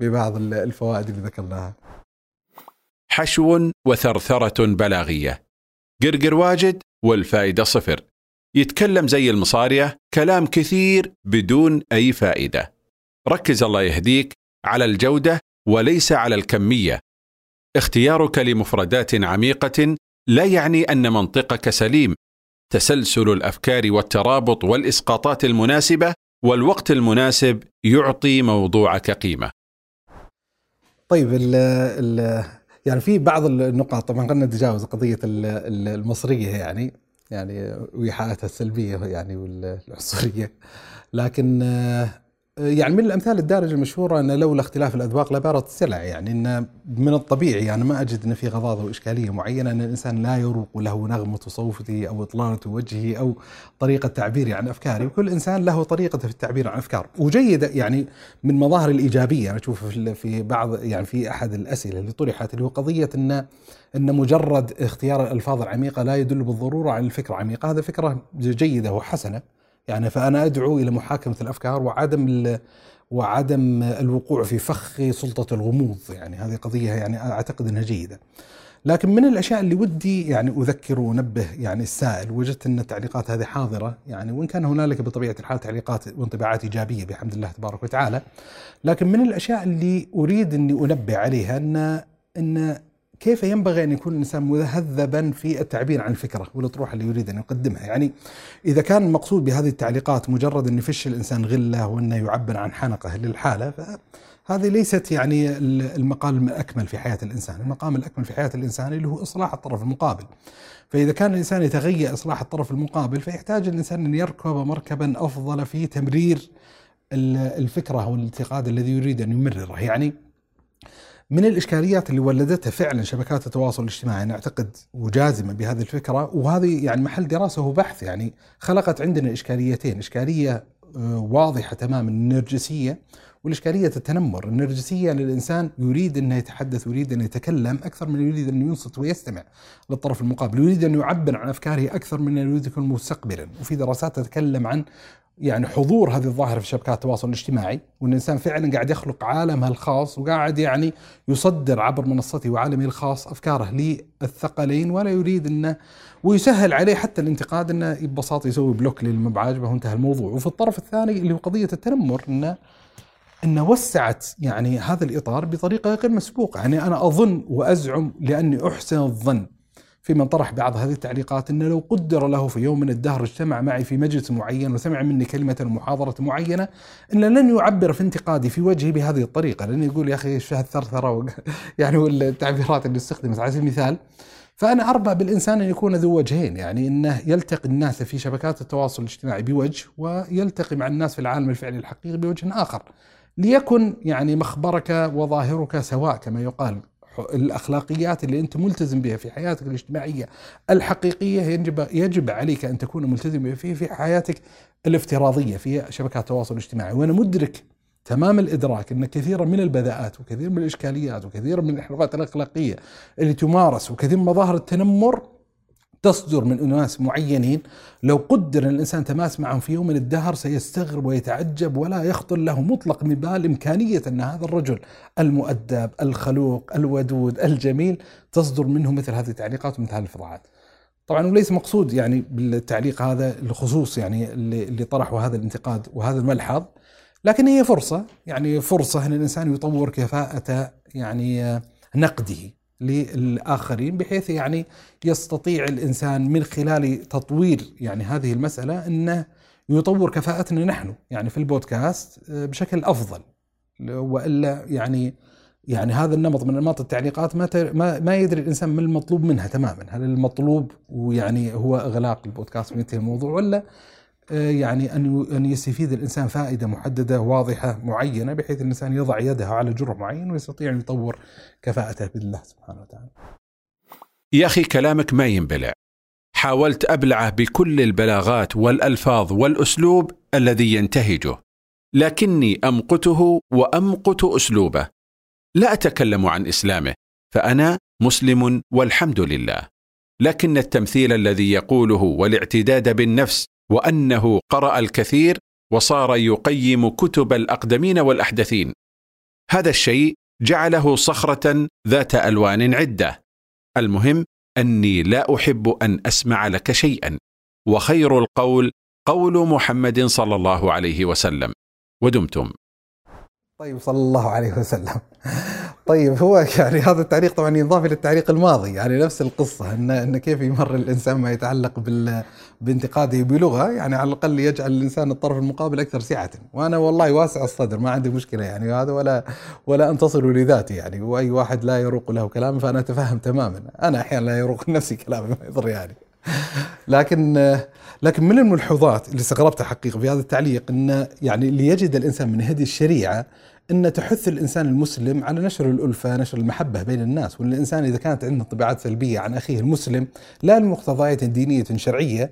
ببعض الفوائد اللي ذكرناها. حشو وثرثرة بلاغية. قرقر واجد والفائدة صفر. يتكلم زي المصارية كلام كثير بدون أي فائدة. ركز الله يهديك على الجودة وليس على الكمية. اختيارك لمفردات عميقة لا يعني أن منطقك سليم. تسلسل الأفكار والترابط والإسقاطات المناسبة والوقت المناسب يعطي موضوعك قيمة. طيب ال ال يعني في بعض النقاط طبعا قلنا نتجاوز قضية المصرية يعني يعني وايحاءاتها السلبية يعني والعنصرية. لكن يعني من الأمثال الدارجة المشهورة أن لولا اختلاف الأذواق لبارت السلع يعني إن من الطبيعي يعني ما أجد إن في غضاضة وإشكالية معينة أن الإنسان لا يروق له نغمة صوته أو إطلالة وجهه أو طريقة تعبيره عن أفكاره، وكل إنسان له طريقته في التعبير عن أفكاره، وجيده يعني من مظاهر الإيجابية. أنا أشوف في بعض يعني في أحد الأسئلة اللي طرحت اللي هو قضية إن إن مجرد اختيار الألفاظ العميقة لا يدل بالضرورة على الفكرة عميقة، هذا فكرة جيدة وحسنة. يعني فأنا أدعو إلى محاكمة الأفكار وعدم وعدم الوقوع في فخ سلطة الغموض. يعني هذه قضية يعني أعتقد إنها جيدة. لكن من الأشياء اللي ودي يعني أذكر وأنبه يعني السائل وجدت أن التعليقات هذه حاضرة. يعني وإن كان هنالك بطبيعة الحال تعليقات وانطباعات إيجابية بحمد الله تبارك وتعالى. لكن من الأشياء اللي أريد أني أنبه عليها ان أن كيف ينبغي أن يكون الإنسان مهذبا في التعبير عن الفكرة والأطروحة اللي يريد أن يقدمها؟ يعني إذا كان المقصود بهذه التعليقات مجرد أن يفش الإنسان غلة وأنه يعبر عن حنقه للحالة فهذه ليست يعني المقام الأكمل في حياة الإنسان. المقام الأكمل في حياة الإنسان اللي هو إصلاح الطرف المقابل. فإذا كان الإنسان يتغير إصلاح الطرف المقابل فيحتاج الإنسان أن يركب مركبا أفضل في تمرير الفكرة والانتقاد الذي يريد أن يمرره. يعني من الإشكاليات اللي ولدتها فعلا شبكات التواصل الاجتماعي أنا أعتقد وجازمة بهذه الفكرة وهذه يعني محل دراسة وبحث يعني خلقت عندنا إشكاليتين، إشكالية آه، واضحة تماما النرجسية والإشكالية التنمر، النرجسية ان الإنسان يريد أنه يتحدث ويريد انه يتكلم أكثر من يريد انه ينصت ويستمع للطرف المقابل، يريد أن يعبر عن أفكاره أكثر من انه يريد يكون مستقبلا، وفي دراسات تتكلم عن يعني حضور هذه الظاهرة في شبكات التواصل الاجتماعي وإن الإنسان فعلا قاعد يخلق عالمه الخاص وقاعد يعني يصدر عبر منصته وعالمه الخاص أفكاره للثقلين ولا يريد إنه ويسهل عليه حتى الانتقاد إنه ببساطة يسوي بلوك للي ما وانتهى الموضوع. وفي الطرف الثاني اللي هو قضية التنمر إنه إنه وسعت يعني هذا الإطار بطريقة غير مسبوقة. يعني أنا أظن وأزعم لأني أحسن الظن. في من طرح بعض هذه التعليقات أنه لو قدر له في يوم من الدهر اجتمع معي في مجلس معين وسمع مني كلمة محاضرة معينة أن لن يعبر في انتقادي في وجهي بهذه الطريقة لن يقول يا أخي إيش الثرثرة؟ (laughs) يعني والتعبيرات اللي استخدمت على سبيل المثال فأنا أربى بالإنسان أن يكون ذو وجهين يعني أنه يلتقي الناس في شبكات التواصل الاجتماعي بوجه ويلتقي مع الناس في العالم الفعلي الحقيقي بوجه آخر ليكن يعني مخبرك وظاهرك سواء كما يقال. الأخلاقيات اللي أنت ملتزم بها في حياتك الاجتماعية الحقيقية يجب يجب عليك أن تكون ملتزم بها في في حياتك الافتراضية في شبكات التواصل الاجتماعي. وأنا مدرك تمام الإدراك أن كثيرا من البذاءات وكثير من الإشكاليات وكثير من الانحرافات الأخلاقية اللي تمارس وكثير من مظاهر التنمر تصدر من أناس معينين لو قدر ان الإنسان تماس معهم في يوم من الدهر سيستغرب ويتعجب ولا يخطر له مطلق من بال إمكانية أن هذا الرجل المؤدب، الخلوق، الودود، الجميل تصدر منه مثل هذه التعليقات ومثل هذه الفضاعات. طبعا وليس مقصود يعني بالتعليق هذا الخصوص يعني اللي, اللي طرحوا هذا الانتقاد وهذا الملحظ لكن هي فرصة يعني فرصة أن الإنسان يطور كفاءة يعني نقده للآخرين بحيث يعني يستطيع الإنسان من خلال تطوير يعني هذه المسألة أنه يطور كفاءتنا نحن. يعني في البودكاست آه، بشكل أفضل. وإلا يعني يعني هذا النمط من انماط التعليقات ما ما يدري الإنسان ما المطلوب منها تماما، هل المطلوب ويعني هو إغلاق البودكاست وينتهي الموضوع ولا يعني أن أن يستفيد الإنسان فائدة محددة واضحة معينة بحيث الإنسان يضع يده على جرح معين ويستطيع أن يطور كفاءته باذن الله سبحانه وتعالى. يا أخي كلامك ما ينبلع. حاولت أبلعه بكل البلاغات والألفاظ والأسلوب الذي ينتهجه. لكني أمقته وأمقت أسلوبه. لا أتكلم عن إسلامه، فأنا مسلم والحمد لله. لكن التمثيل الذي يقوله والاعتداد بالنفس وأنه قرأ الكثير وصار يقيم كتب الأقدمين والأحدثين. هذا الشيء جعله صخرة ذات ألوان عدة. المهم أني لا أحب أن أسمع لك شيئا. وخير القول قول محمد صلى الله عليه وسلم. ودمتم. طيب صلى الله عليه وسلم. طيب هو (laughs) يعني هذا التعليق طبعا ينضاف إلى التعليق الماضي يعني نفس القصة إن إن كيف يمر الإنسان ما يتعلق بال بانتقاده بلغة يعني على الأقل يجعل الإنسان الطرف المقابل أكثر سعة. وأنا والله واسع الصدر ما عندي مشكلة يعني هذا ولا ولا أنتصر لذاتي يعني وأي واحد لا يروق له كلام فأنا أتفهم تماما. أنا أحيانا لا يروق (laughs) نفسي كلامي ما يضر يعني. لكن لكن من الملحوظات اللي استغربتها حقيقة في هذا التعليق إن يعني اللي يجد الإنسان من هذه الشريعة إن تحث الإنسان المسلم على نشر الألفة، نشر المحبة بين الناس، وإن الإنسان إذا كانت عنده انطباعات سلبية عن أخيه المسلم لا لمقتضيات دينية شرعية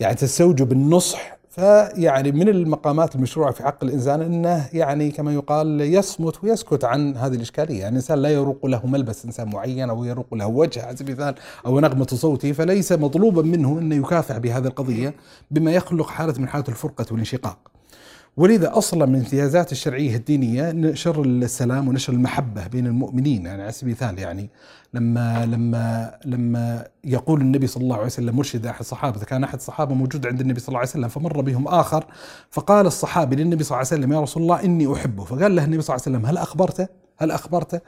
يعني تستوجب النصح. فيعني من المقامات المشروعة في حق الإنسان أنه يعني كما يقال يصمت ويسكت عن هذه الإشكالية. يعني الإنسان لا يروق له ملبس إنسان معين أو يروق له وجه على سبيل المثال أو نغمة صوته فليس مطلوبا منه أن يكافح بهذه القضية بما يخلق حالة من حالة الفرقة والانشقاق. ولذا أصلا من امتيازات الشرعية الدينية نشر السلام ونشر المحبة بين المؤمنين يعني على سبيل المثال يعني لما لما لما يقول النبي صلى الله عليه وسلم مرشد احد الصحابة كان أحد الصحابة موجود عند النبي صلى الله عليه وسلم فمر بهم آخر فقال الصحابي للنبي صلى الله عليه وسلم يا رسول الله إني أحبه فقال له النبي صلى الله عليه وسلم هل أخبرته؟ هل أخبرته؟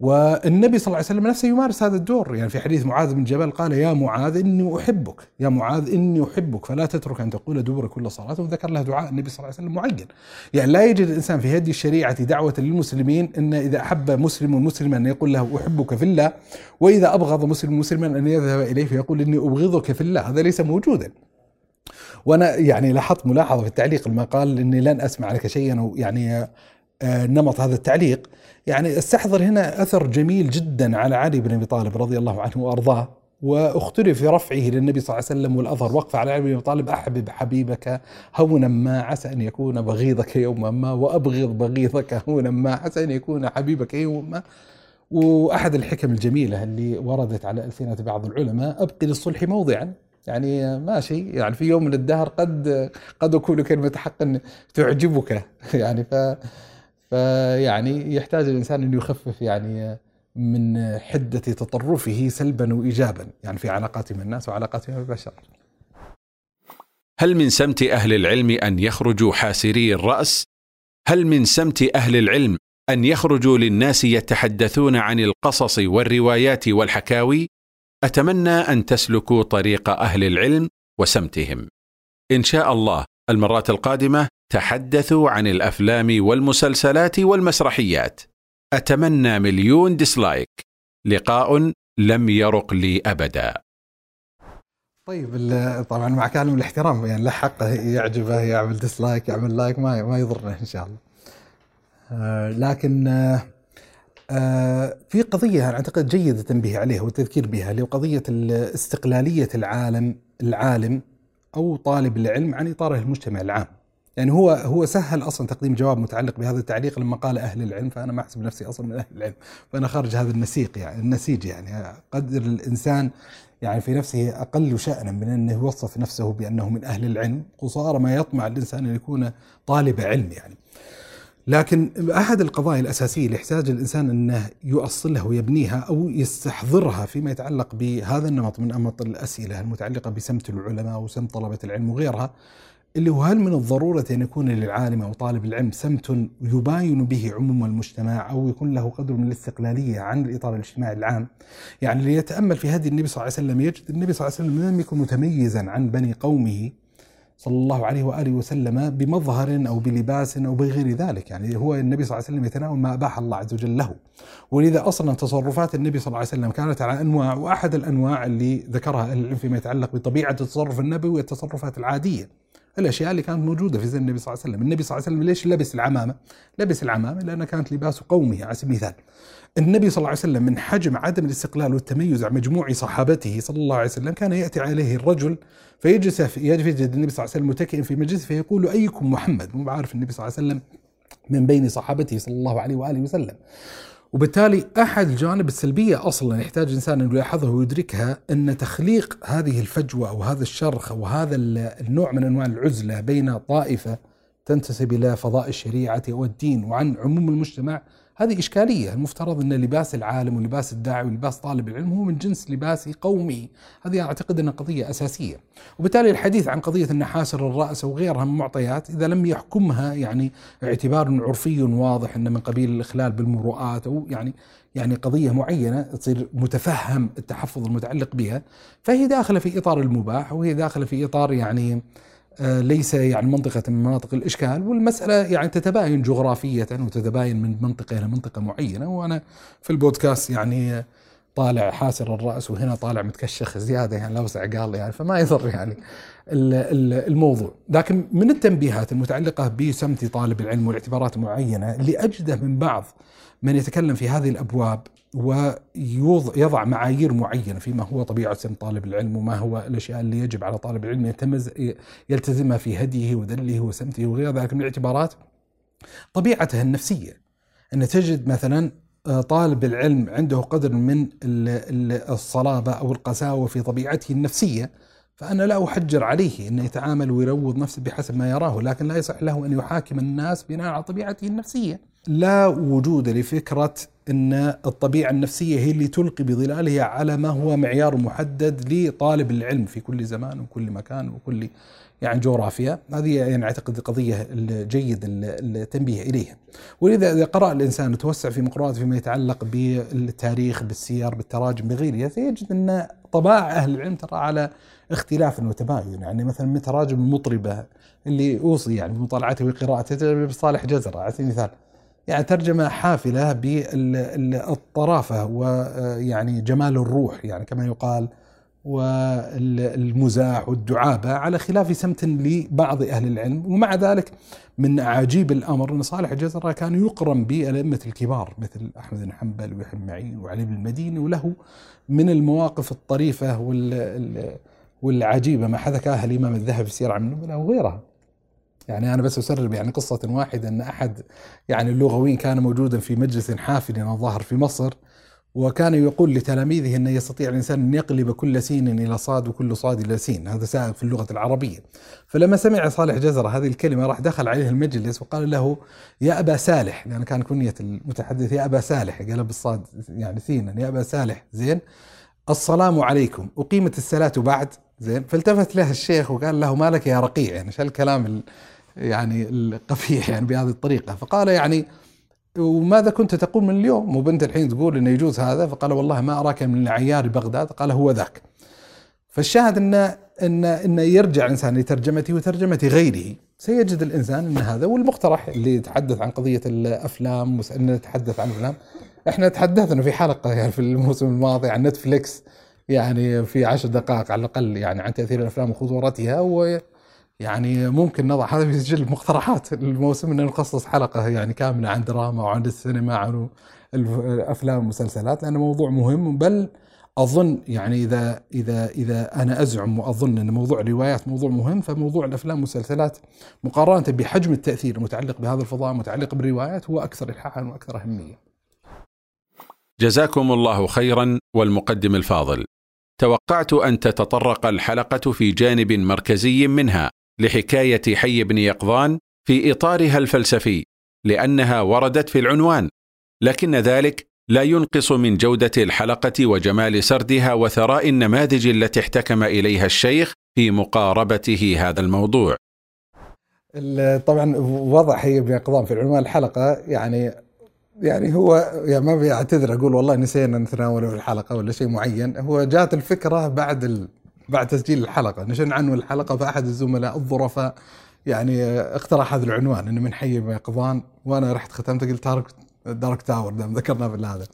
والنبي صلى الله عليه وسلم نفسه يمارس هذا الدور. يعني في حديث معاذ بن جبل قال يا معاذ إني أحبك يا معاذ إني أحبك فلا تترك أن تقول دبر كل صلاة. وذكر له دعاء النبي صلى الله عليه وسلم معين. يعني لا يجد الإنسان في هذه الشريعة دعوة للمسلمين أن إذا أحب مسلم مسلما أن يقول له أحبك في الله وإذا أبغض مسلم مسلما أن يذهب إليه فيقول إني أبغضك في الله. هذا ليس موجودا. وأنا يعني لاحظت ملاحظة في التعليق لما قال إني لن أسمع لك شيئا يعني نمط هذا التعليق. يعني استحضر هنا أثر جميل جدا على علي بن أبي طالب رضي الله عنه وأرضاه واختلف في رفعه للنبي صلى الله عليه وسلم والاثر وقف على علي بن أبي طالب أحبب حبيبك هونا ما عسى أن يكون بغيضك يوما ما وأبغض بغيضك هونا ما عسى أن يكون حبيبك يوما. ما وأحد الحكم الجميلة اللي وردت على ألسنة بعض العلماء أبقي للصلح موضعا. يعني ماشي يعني في يوم من الدهر قد قد أكون كلمة حق تعجبك. (laughs) يعني ف فيعني يحتاج الإنسان أن يخفف يعني من حدة تطرفه سلبا وايجابا يعني في علاقاته مع الناس وعلاقاته مع البشر. هل من سمت أهل العلم أن يخرجوا حاسري الرأس؟ هل من سمت أهل العلم أن يخرجوا للناس يتحدثون عن القصص والروايات والحكاوي؟ أتمنى أن تسلكوا طريق أهل العلم وسمتهم. إن شاء الله المرات القادمة تحدثوا عن الأفلام والمسلسلات والمسرحيات. أتمنى مليون dislike لقاء لم يرق لي أبدا. طيب طبعا مع كامل الاحترام يعني له حقه يعجبه يعمل dislike يعمل like ما ما يضرنا إن شاء الله. آه لكن آه آه في قضية أعتقد جيد التنبيه عليها والتذكير بها اللي هو قضية استقلاليه العالم العالم أو طالب العلم عن إطاره المجتمع العام. يعني هو هو سهل أصلا تقديم جواب متعلق بهذا التعليق لما قال أهل العلم فأنا ما أحسب نفسي أصلا من أهل العلم فأنا خارج هذا النسيق يعني النسيج يعني. قدر الإنسان يعني في نفسه أقل شانا من أنه يوصف نفسه بأنه من أهل العلم قصارى ما يطمع الإنسان أن يكون طالب علم يعني. لكن أحد القضايا الأساسية اللي يحتاج الإنسان أنه يؤصلها ويبنيها أو يستحضرها فيما يتعلق بهذا النمط من نمط الأسئلة المتعلقة بسمت العلماء وسمت طلبة العلم وغيرها اللي هو هل من الضرورة أن يكون للعالم أو طالب العلم سمت يباين به عموم المجتمع أو يكون له قدر من الاستقلالية عن الإطار الاجتماعي العام يعني اللي يتأمل في هذه النبي صلى الله عليه وسلم يجد النبي صلى الله عليه وسلم لم يكن متميزا عن بني قومه صلى الله عليه وآله وسلم بمظهر أو بلباس أو بغير ذلك، يعني هو النبي صلى الله عليه وسلم يتناول ما أباح الله عز وجل له. ولذا أصلا تصرفات النبي صلى الله عليه وسلم كانت على أنواع وأحد الأنواع اللي ذكرها العلم فيما يتعلق بطبيعة التصرف النبوي التصرفات العادية. الأشياء اللي كانت موجودة في زمن النبي صلى الله عليه وسلم، النبي صلى الله عليه وسلم ليش لبس العمامة؟ لبس العمامة لانها كانت لباس قومه على سبيل المثال. النبي صلى الله عليه وسلم من حجم عدم الاستقلال والتميز عن مجموع صحابته صلى الله عليه وسلم كان يأتي عليه الرجل فيجلس يجد النبي صلى الله عليه وسلم متكئا في مجلس فيقول أيكم محمد؟ مو عارف النبي صلى الله عليه وسلم من بين صحابته صلى الله عليه وآله وسلم. وبالتالي أحد الجوانب السلبية أصلا يحتاج الإنسان أن يلاحظها ويدركها أن تخليق هذه الفجوة أو هذا الشرخ أو هذا النوع من أنواع العزلة بين طائفة تنتسب إلى فضاء الشريعة والدين وعن عموم المجتمع. هذه إشكالية. المفترض أن لباس العالم ولباس الداعي ولباس طالب العلم هو من جنس لباس قومي. هذه أعتقد أنها قضية أساسية. وبالتالي الحديث عن قضية النحاسر الرأس وغيرها من المعطيات إذا لم يحكمها يعني اعتبار عرفي واضح أن من قبيل الإخلال بالمروءات أو يعني يعني قضية معينة تصير متفهم التحفظ المتعلق بها فهي داخلة في إطار المباح وهي داخلة في إطار يعني ليس يعني منطقة من مناطق الإشكال والمسألة يعني تتباين جغرافية وتتباين من منطقة إلى منطقة معينة. وأنا في البودكاست يعني طالع حاسر الرأس وهنا طالع متكشخ زيادة يعني لوسع قال يعني فما يضر يعني الموضوع. لكن من التنبيهات المتعلقة بسمت طالب العلم والاعتبارات المعينه اللي اجده من بعض يتكلم في هذه الأبواب ويضع معايير معينة فيما هو طبيعة سن طالب العلم وما هو الأشياء اللي يجب على طالب العلم يلتزمها في هديه ودله وسمته وغير ذلك من الاعتبارات طبيعته النفسية. أن تجد مثلا آه، طالب العلم عنده قدر من الصلابة أو القساوة في طبيعته النفسية فأنا لا أحجر عليه انه يتعامل ويروض نفسه بحسب ما يراه لكن لا يصح له أن يحاكم الناس بناء على طبيعته النفسية. لا وجود لفكرة إن الطبيعة النفسية هي اللي تلقي بظلالها على ما هو معيار محدد لطالب العلم في كل زمان وكل مكان وكل يعني جغرافيا. هذه يعني أعتقد قضية جيد التنبيه إليها. ولذا إذا قرأ الإنسان وتوسع في مقراءاته فيما يتعلق بالتاريخ بالسير بالتراجم بغيرها سيجد إن طباع أهل العلم ترى على اختلاف وتباين. يعني مثلا من تراجم المطربة اللي أوصي يعني بمطالعته وقراءته بصالح جزرة على سبيل المثال. يعني ترجمة حافلة بالطرافة ويعني جمال الروح يعني كما يقال والمزاح والدعابة على خلاف سمت لبعض أهل العلم. ومع ذلك من عجيب الأمر أن صالح الجزرة كان يقرن بالأئمة الكبار مثل أحمد بن حنبل ويحيى بن معين وعلي بن المديني وله من المواقف الطريفة والعجيبة ما حدثها الإمام الذهبي في سير عن النبلة وغيرها. يعني أنا بس أسرب يعني قصة واحدة أن أحد يعني اللغويين كان موجودا في مجلس حافل الظاهر في مصر وكان يقول لتلاميذه أن يستطيع الإنسان أن يقلب كل سين إلى صاد وكل صاد إلى سين. هذا سائغ في اللغة العربية. فلما سمع صالح جزرة هذه الكلمة راح دخل عليه المجلس وقال له يا أبا سالح لأن كان كنية المتحدث يا أبا سالح قال بالصاد يعني سينا يا أبا سالح زين السلام عليكم. أقيمت الصلاة بعد زين فالتفت له الشيخ وقال له ما لك يا رقيع؟ يعني شو الكلام يعني القفيح يعني بهذه الطريقة. فقال يعني وماذا كنت تقول من اليوم؟ وبنت الحين تقول إنه يجوز هذا. فقال والله ما أراك من عيار بغداد قال هو ذاك. فالشاهد ان ان إن يرجع الإنسان لترجمته وترجمة غيره. سيجد الإنسان إن هذا والمقترح اللي يتحدث عن قضية الأفلام إن نتحدث عن الأفلام. إحنا تحدثنا في حلقة يعني في الموسم الماضي عن نتفليكس يعني في عشر دقائق على الأقل يعني عن تأثير الأفلام وخطورتها يعني ممكن نضع هذا في سجل المقترحات الموسم ان نخصص حلقة يعني كاملة عن دراما وعن السينما عن الأفلام والمسلسلات لأنه موضوع مهم بل أظن يعني إذا إذا إذا أنا أزعم وأظن إن موضوع الروايات موضوع مهم فموضوع الأفلام والمسلسلات مقارنة بحجم التأثير المتعلق بهذا الفضاء المتعلق بالروايات هو أكثر الحاحا وأكثر أهمية. جزاكم الله خيرا والمقدم الفاضل. توقعت أن تتطرق الحلقة في جانب مركزي منها لحكاية حي بن يقظان في إطارها الفلسفي لأنها وردت في العنوان لكن ذلك لا ينقص من جودة الحلقة وجمال سردها وثراء النماذج التي احتكم إليها الشيخ في مقاربته هذا الموضوع. طبعا وضع حي بن يقظان في عنوان الحلقة يعني يعني هو يعني ما بيعتذر أقول والله نسينا نتناوله الحلقة ولا شيء معين. هو جات الفكرة بعد ال بعد تسجيل الحلقة. نشن عنه الحلقة فأحد الزملاء الظرفاء يعني اقترح هذا العنوان إنه من حي بيقظان وأنا رحت ختمت قلت تارك دارك تاور دام ذكرنا بالهذا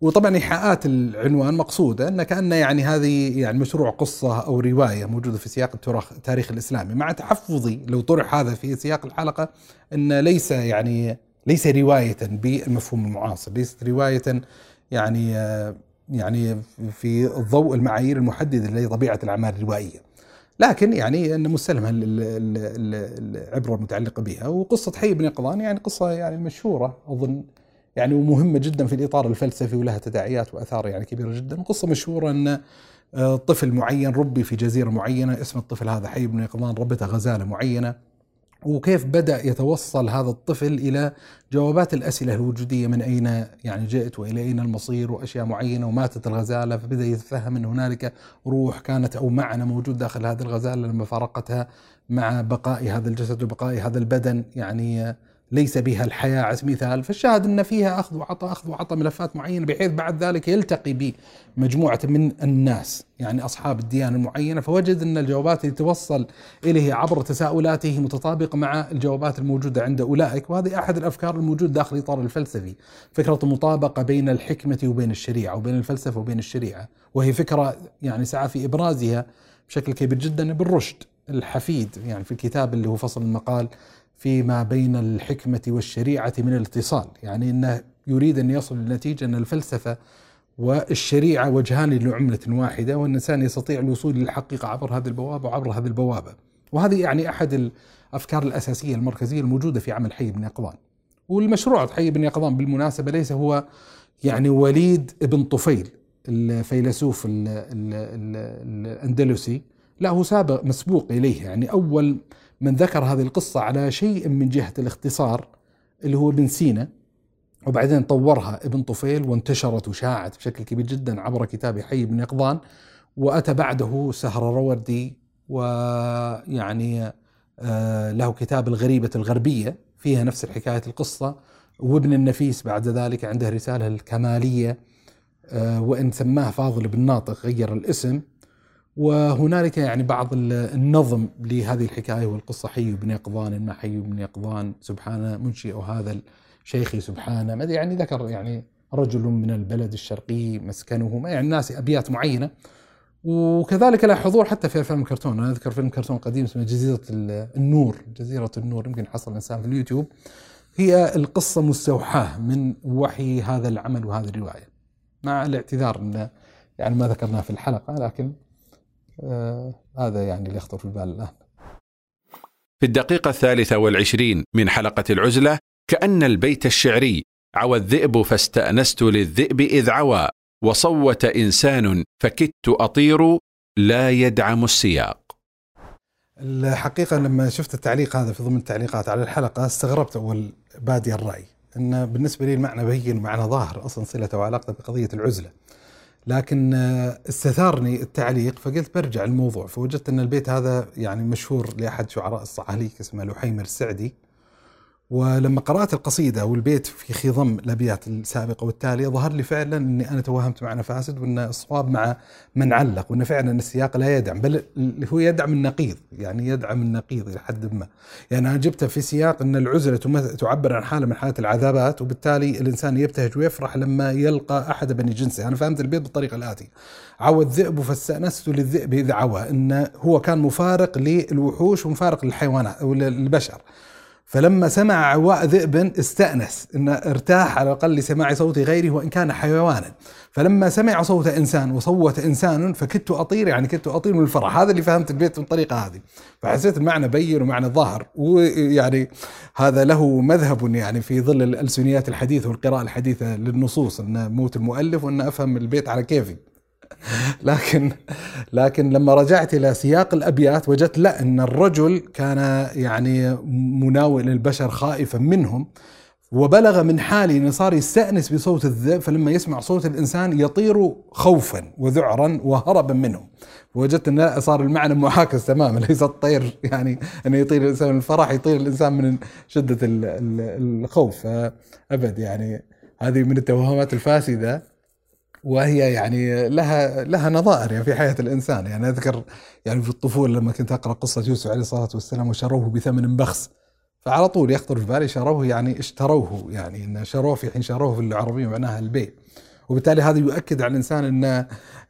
وطبعا إيحاءات العنوان مقصوده إن كانه يعني هذه يعني مشروع قصة أو رواية موجودة في سياق التاريخ الإسلامي. مع تحفظي لو طرح هذا في سياق الحلقة إن ليس يعني ليس رواية بالمفهوم المعاصر ليست رواية يعني يعني في ضوء المعايير المحددة لطبيعه الأعمال الروائية. لكن يعني أن مستلمه العبره المتعلقه بها. وقصة حي بن يقظان يعني قصة يعني مشهورة أظن يعني ومهمة جدا في الإطار الفلسفي ولها تداعيات وآثار يعني كبيرة جدا. وقصه مشهورة أن آه، طفل معين ربي في جزيرة معينة اسم الطفل هذا حي بن يقظان ربته غزالة معينة. وكيف بدأ يتوصل هذا الطفل إلى جوابات الأسئلة الوجودية من أين يعني جئت وإلى أين المصير وأشياء معينة وماتت الغزالة فبدأ يتفهم أن هنالك روح كانت أو معنى موجود داخل هذه الغزالة لما فارقتها مع بقاء هذا الجسد وبقاء هذا البدن يعني ليس بها الحياة على سبيل المثال فالشاهد أن فيها أخذ وعطاء أخذ وعطاء ملفات معينة بحيث بعد ذلك يلتقي بمجموعة من الناس يعني أصحاب الديانة المعينة. فوجد أن الجوابات اللي توصل إليه عبر تساؤلاته متطابقة مع الجوابات الموجودة عند أولئك. وهذه أحد الأفكار الموجودة داخل الإطار الفلسفي فكرة المطابقة بين الحكمة وبين الشريعة وبين الفلسفة وبين الشريعة. وهي فكرة يعني سعى في إبرازها بشكل كبير جدا ابن رشد الحفيد. يعني في الكتاب اللي هو فصل المقال فيما بين الحكمة والشريعة من الاتصال. يعني أنه يريد أن يصل لنتيجة أن الفلسفة والشريعة وجهان لعملة واحدة وأن الإنسان يستطيع الوصول للحقيقة عبر هذه البوابة وعبر هذه البوابة. وهذه يعني أحد الأفكار الأساسية المركزية الموجودة في عمل حي بن يقظان. والمشروع حي بن يقظان بالمناسبة ليس هو يعني وليد ابن طفيل الفيلسوف الأندلسي لا هو سابق مسبوق إليه. يعني أول من ذكر هذه القصة على شيء من جهة الاختصار اللي هو ابن سينا وبعدين طورها ابن طفيل وانتشرت وشاعت بشكل كبير جدا عبر كتاب حي بن يقظان وأتى بعده سهرروردي ويعني آه، له كتاب الغريبة الغربية فيها نفس الحكاية القصة وابن النفيس بعد ذلك عنده رسالة الكمالية آه، وإن سماه فاضل بن ناطق غير الاسم وهنالك يعني بعض النظم لهذه الحكاية والقصة. حي بن يقظان ما حي بن يقظان سبحان منشئ هذا الشيخ سبحانه ما يعني ذكر يعني رجل من البلد الشرقي مسكنه ما يعني ناس أبيات معينة. وكذلك له حضور حتى في أفلام الكرتون. أنا أذكر فيلم كرتون قديم اسمه جزيرة النور. جزيرة النور يمكن حصل الانسان في اليوتيوب. هي القصة مستوحاة من وحي هذا العمل وهذه الرواية مع الاعتذار إن يعني ما ذكرناه في الحلقة لكن هذا يعني اللي يخطر في البال الآن. في الدقيقة الثالثة والعشرين من حلقة العزلة كأن البيت الشعري عوى الذئب فاستأنست للذئب إذ عوى وصوت إنسان فكدت أطير لا يدعم السياق. الحقيقة لما شفت التعليق هذا في ضمن التعليقات على الحلقة استغربت أول بادي الرأي. أن بالنسبة لي المعنى بين ومعنى ظاهر أصلا صلته وعلاقته بقضية العزلة. لكن آه، استثارني التعليق فقلت برجع الموضوع فوجدت إن البيت هذا يعني مشهور لأحد شعراء الصعاليك اسمه لحيمر السعدي. ولما قرأت القصيدة والبيت في خضم الأبيات السابقة والتالية ظهر لي فعلا أني أنا توهمت معنى فاسد وأن الصواب مع من علق وأن فعلا السياق لا يدعم بل هو يدعم النقيض يعني يدعم النقيض إلى حد ما. يعني أنا جبته في سياق أن العزلة تعبر عن حالة من حالات العذابات وبالتالي الإنسان يبتهج ويفرح لما يلقى أحد بني جنسه. أنا فهمت البيت بالطريقة الآتية. عوى الذئب فاستأنست للذئب إذا عوى أنه هو كان مفارق للوحوش ومفارق للحيوانات أو للبشر فلما سمع عواء ذئب استأنس إن ارتاح على الأقل لسماع صوت غيره وإن كان حيوانا. فلما سمع صوت إنسان وصوت إنسان فكدت أطير يعني كدت أطير من الفرح. هذا اللي فهمت البيت من الطريقة هذه. فحسيت المعنى بين ومعنى ظاهر ويعني هذا له مذهب يعني في ظل الألسنيات الحديثة والقراءة الحديثة للنصوص أن موت المؤلف وأن أفهم البيت على كيفي. لكن لكن لما رجعت إلى سياق الأبيات وجدت لا إن الرجل كان يعني مناول البشر خائفا منهم وبلغ من حاله إنه صار يستأنس بصوت الذئب فلما يسمع صوت الإنسان يطير خوفا وذعرا وهربا منهم. وجدت إن صار المعنى معاكس تماما ليس الطير يعني إنه يطير الإنسان من الفرح يطير الإنسان من شدة الخوف. ابد يعني هذه من التوهمات الفاسدة. وهي يعني لها لها نظائر يعني في حياة الإنسان. يعني أذكر يعني في الطفولة لما كنت أقرأ قصة يوسف عليه الصلاة والسلام وشروه بثمن بخس فعلى طول يخطر في بالي شروه يعني اشتروه يعني إن شروه في حين شروه في العربية معناها البيع. وبالتالي هذا يؤكد على الإنسان انه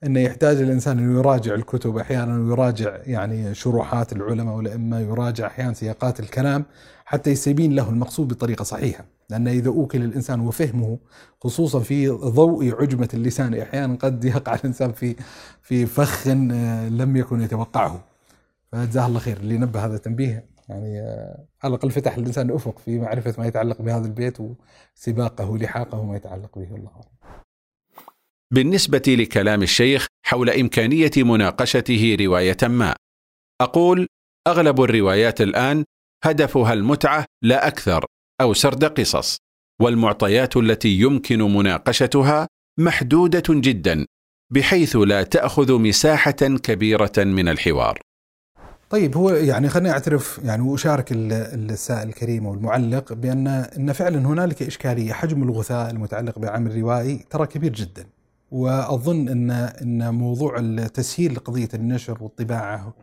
إنه يحتاج الانسان إنه يراجع الكتب أحيانا ويراجع يعني شروحات العلماء والأئمة يراجع أحيانا سياقات الكلام حتى يستبين له المقصود بطريقة صحيحة. لأن إذا أوكل الإنسان وفهمه خصوصا في ضوء عجمة اللسان أحيانا قد يقع الإنسان في في فخ آه، لم يكن يتوقعه. فجزاه الله خير. اللي نبه هذا التنبيه يعني آه، على الأقل فتح الإنسان أفق في معرفة ما يتعلق بهذا البيت وسباقه لحاقه وما يتعلق به. والله بالنسبة لكلام الشيخ حول إمكانية مناقشته رواية ما. أقول أغلب الروايات الآن هدفها المتعة لا أكثر أو سرد قصص والمعطيات التي يمكن مناقشتها محدودة جدا بحيث لا تأخذ مساحة كبيرة من الحوار. طيب هو يعني خليني أعترف يعني وأشارك السائل الكريم والمعلق بأن إن فعلا هنالك إشكالية حجم الغثاء المتعلق بعمل الروائي ترى كبير جدا. وأظن ان إن موضوع التسهيل لقضية النشر والطباعة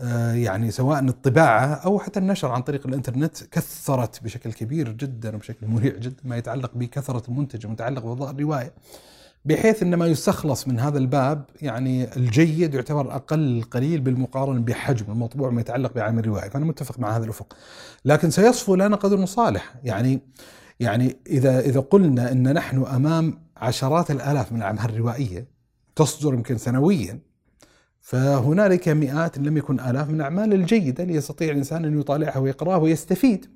آه، يعني سواء الطباعة أو حتى النشر عن طريق الإنترنت كثرت بشكل كبير جدا وبشكل مريع جدا ما يتعلق بكثرة المنتج المتعلق بضاء الرواية بحيث إن ما يستخلص من هذا الباب يعني الجيد يعتبر أقل قليل بالمقارنة بحجم المطبوع ما يتعلق بعمل الروايه، فأنا متفق مع هذا الأفق. لكن سيصفو لنا قدر صالح، يعني يعني اذا إذا قلنا إن نحن أمام عشرات الآلاف من الأعمال الروائية تصدر يمكن سنويا فهنالك مئات إن لم يكن آلاف من الأعمال الجيدة اللي يستطيع الإنسان أن يطالعها ويقرأها ويستفيد.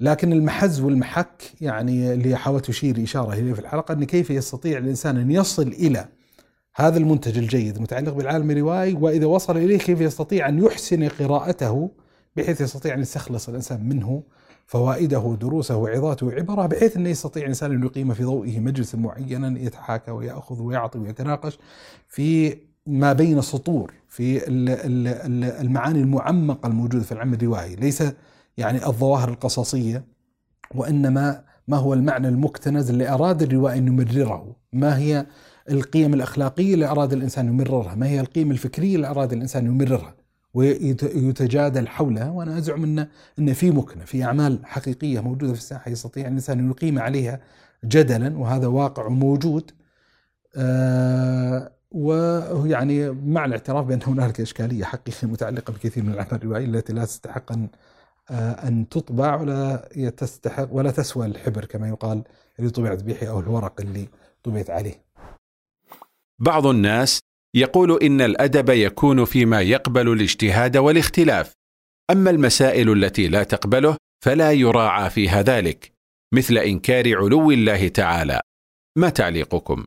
لكن المحز والمحك يعني اللي حاولت اشير إشارة إليه في الحلقة أن كيف يستطيع الإنسان أن يصل إلى هذا المنتج الجيد المتعلق بالعالم الروائي وإذا وصل إليه كيف يستطيع أن يحسن قراءته بحيث يستطيع أن يستخلص الإنسان منه فوائده دروسه وعظاته وعبره بحيث أنه يستطيع الانسان أن يقيم في ضوئه مجلسا معينا يتحاكى ويأخذ ويعطي ويتناقش في ما بين السطور في المعاني المعمقة الموجودة في العلم الروائي. ليس يعني الظواهر القصصية وإنما ما هو المعنى المكتنز اللي أراد الروائي أن يمرره. ما هي القيم الأخلاقية اللي أراد الإنسان يمررها؟ ما هي القيم الفكرية اللي أراد الإنسان يمررها؟ ويتجادل حولها وأنا أزعم أن, إن في مكنة في أعمال حقيقية موجودة في الساحة يستطيع الإنسان أن يقيم عليها جدلا وهذا واقع موجود. آه ويعني مع الاعتراف بأن هنالك إشكالية حقيقية متعلقة بكثير من الأعمال الروائية التي لا تستحق أن آه، أن تطبع ولا تستحق ولا تسوى الحبر كما يقال اللي طبعت به أو الورق اللي طبعت عليه. بعض الناس يقول إن الأدب يكون فيما يقبل الاجتهاد والاختلاف. أما المسائل التي لا تقبله فلا يراعى فيها ذلك مثل إنكار علو الله تعالى. ما تعليقكم؟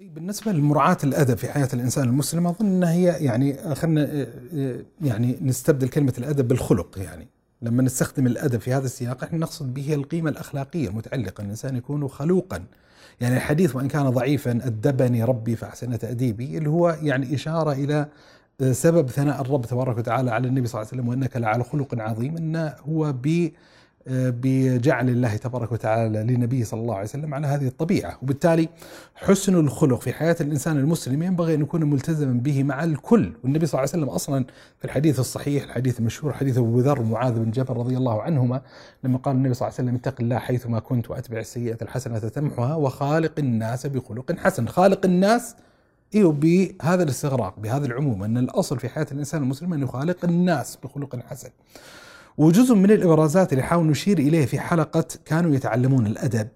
بالنسبة لمراعاة الأدب في حياة الإنسان المسلم أظن أنها هي يعني خلينا يعني نستبدل كلمة الأدب بالخلق يعني. لما نستخدم الأدب في هذا السياق إحنا نقصد به القيمة الأخلاقية المتعلقة الإنسان يكون خلوقا. يعني الحديث وإن كان ضعيفا أدبني ربي فأحسن تأديبي اللي هو يعني إشارة إلى سبب ثناء الرب تبارك وتعالى على النبي صلى الله عليه وسلم وإنك لعلى خلق عظيم أنه هو ب بجعل الله تبارك وتعالى لنبيه صلى الله عليه وسلم على هذه الطبيعة، وبالتالي حسن الخلق في حياة الإنسان المسلم ينبغي أن يكون ملتزما به مع الكل، والنبي صلى الله عليه وسلم أصلا في الحديث الصحيح الحديث المشهور حديث أبو ذر ومعاذ بن جبل رضي الله عنهما لما قال النبي صلى الله عليه وسلم اتق الله حيثما كنت وأتبع السيئة الحسنة تمحها وخالق الناس بخلق حسن، خالق الناس إيوه بهذا الاستغراق بهذا العموم أن الأصل في حياة الإنسان المسلم أن يخالق الناس بخلق حسن. وجزء من الإبرازات اللي حاول نشير إليه في حلقة كانوا يتعلمون الأدب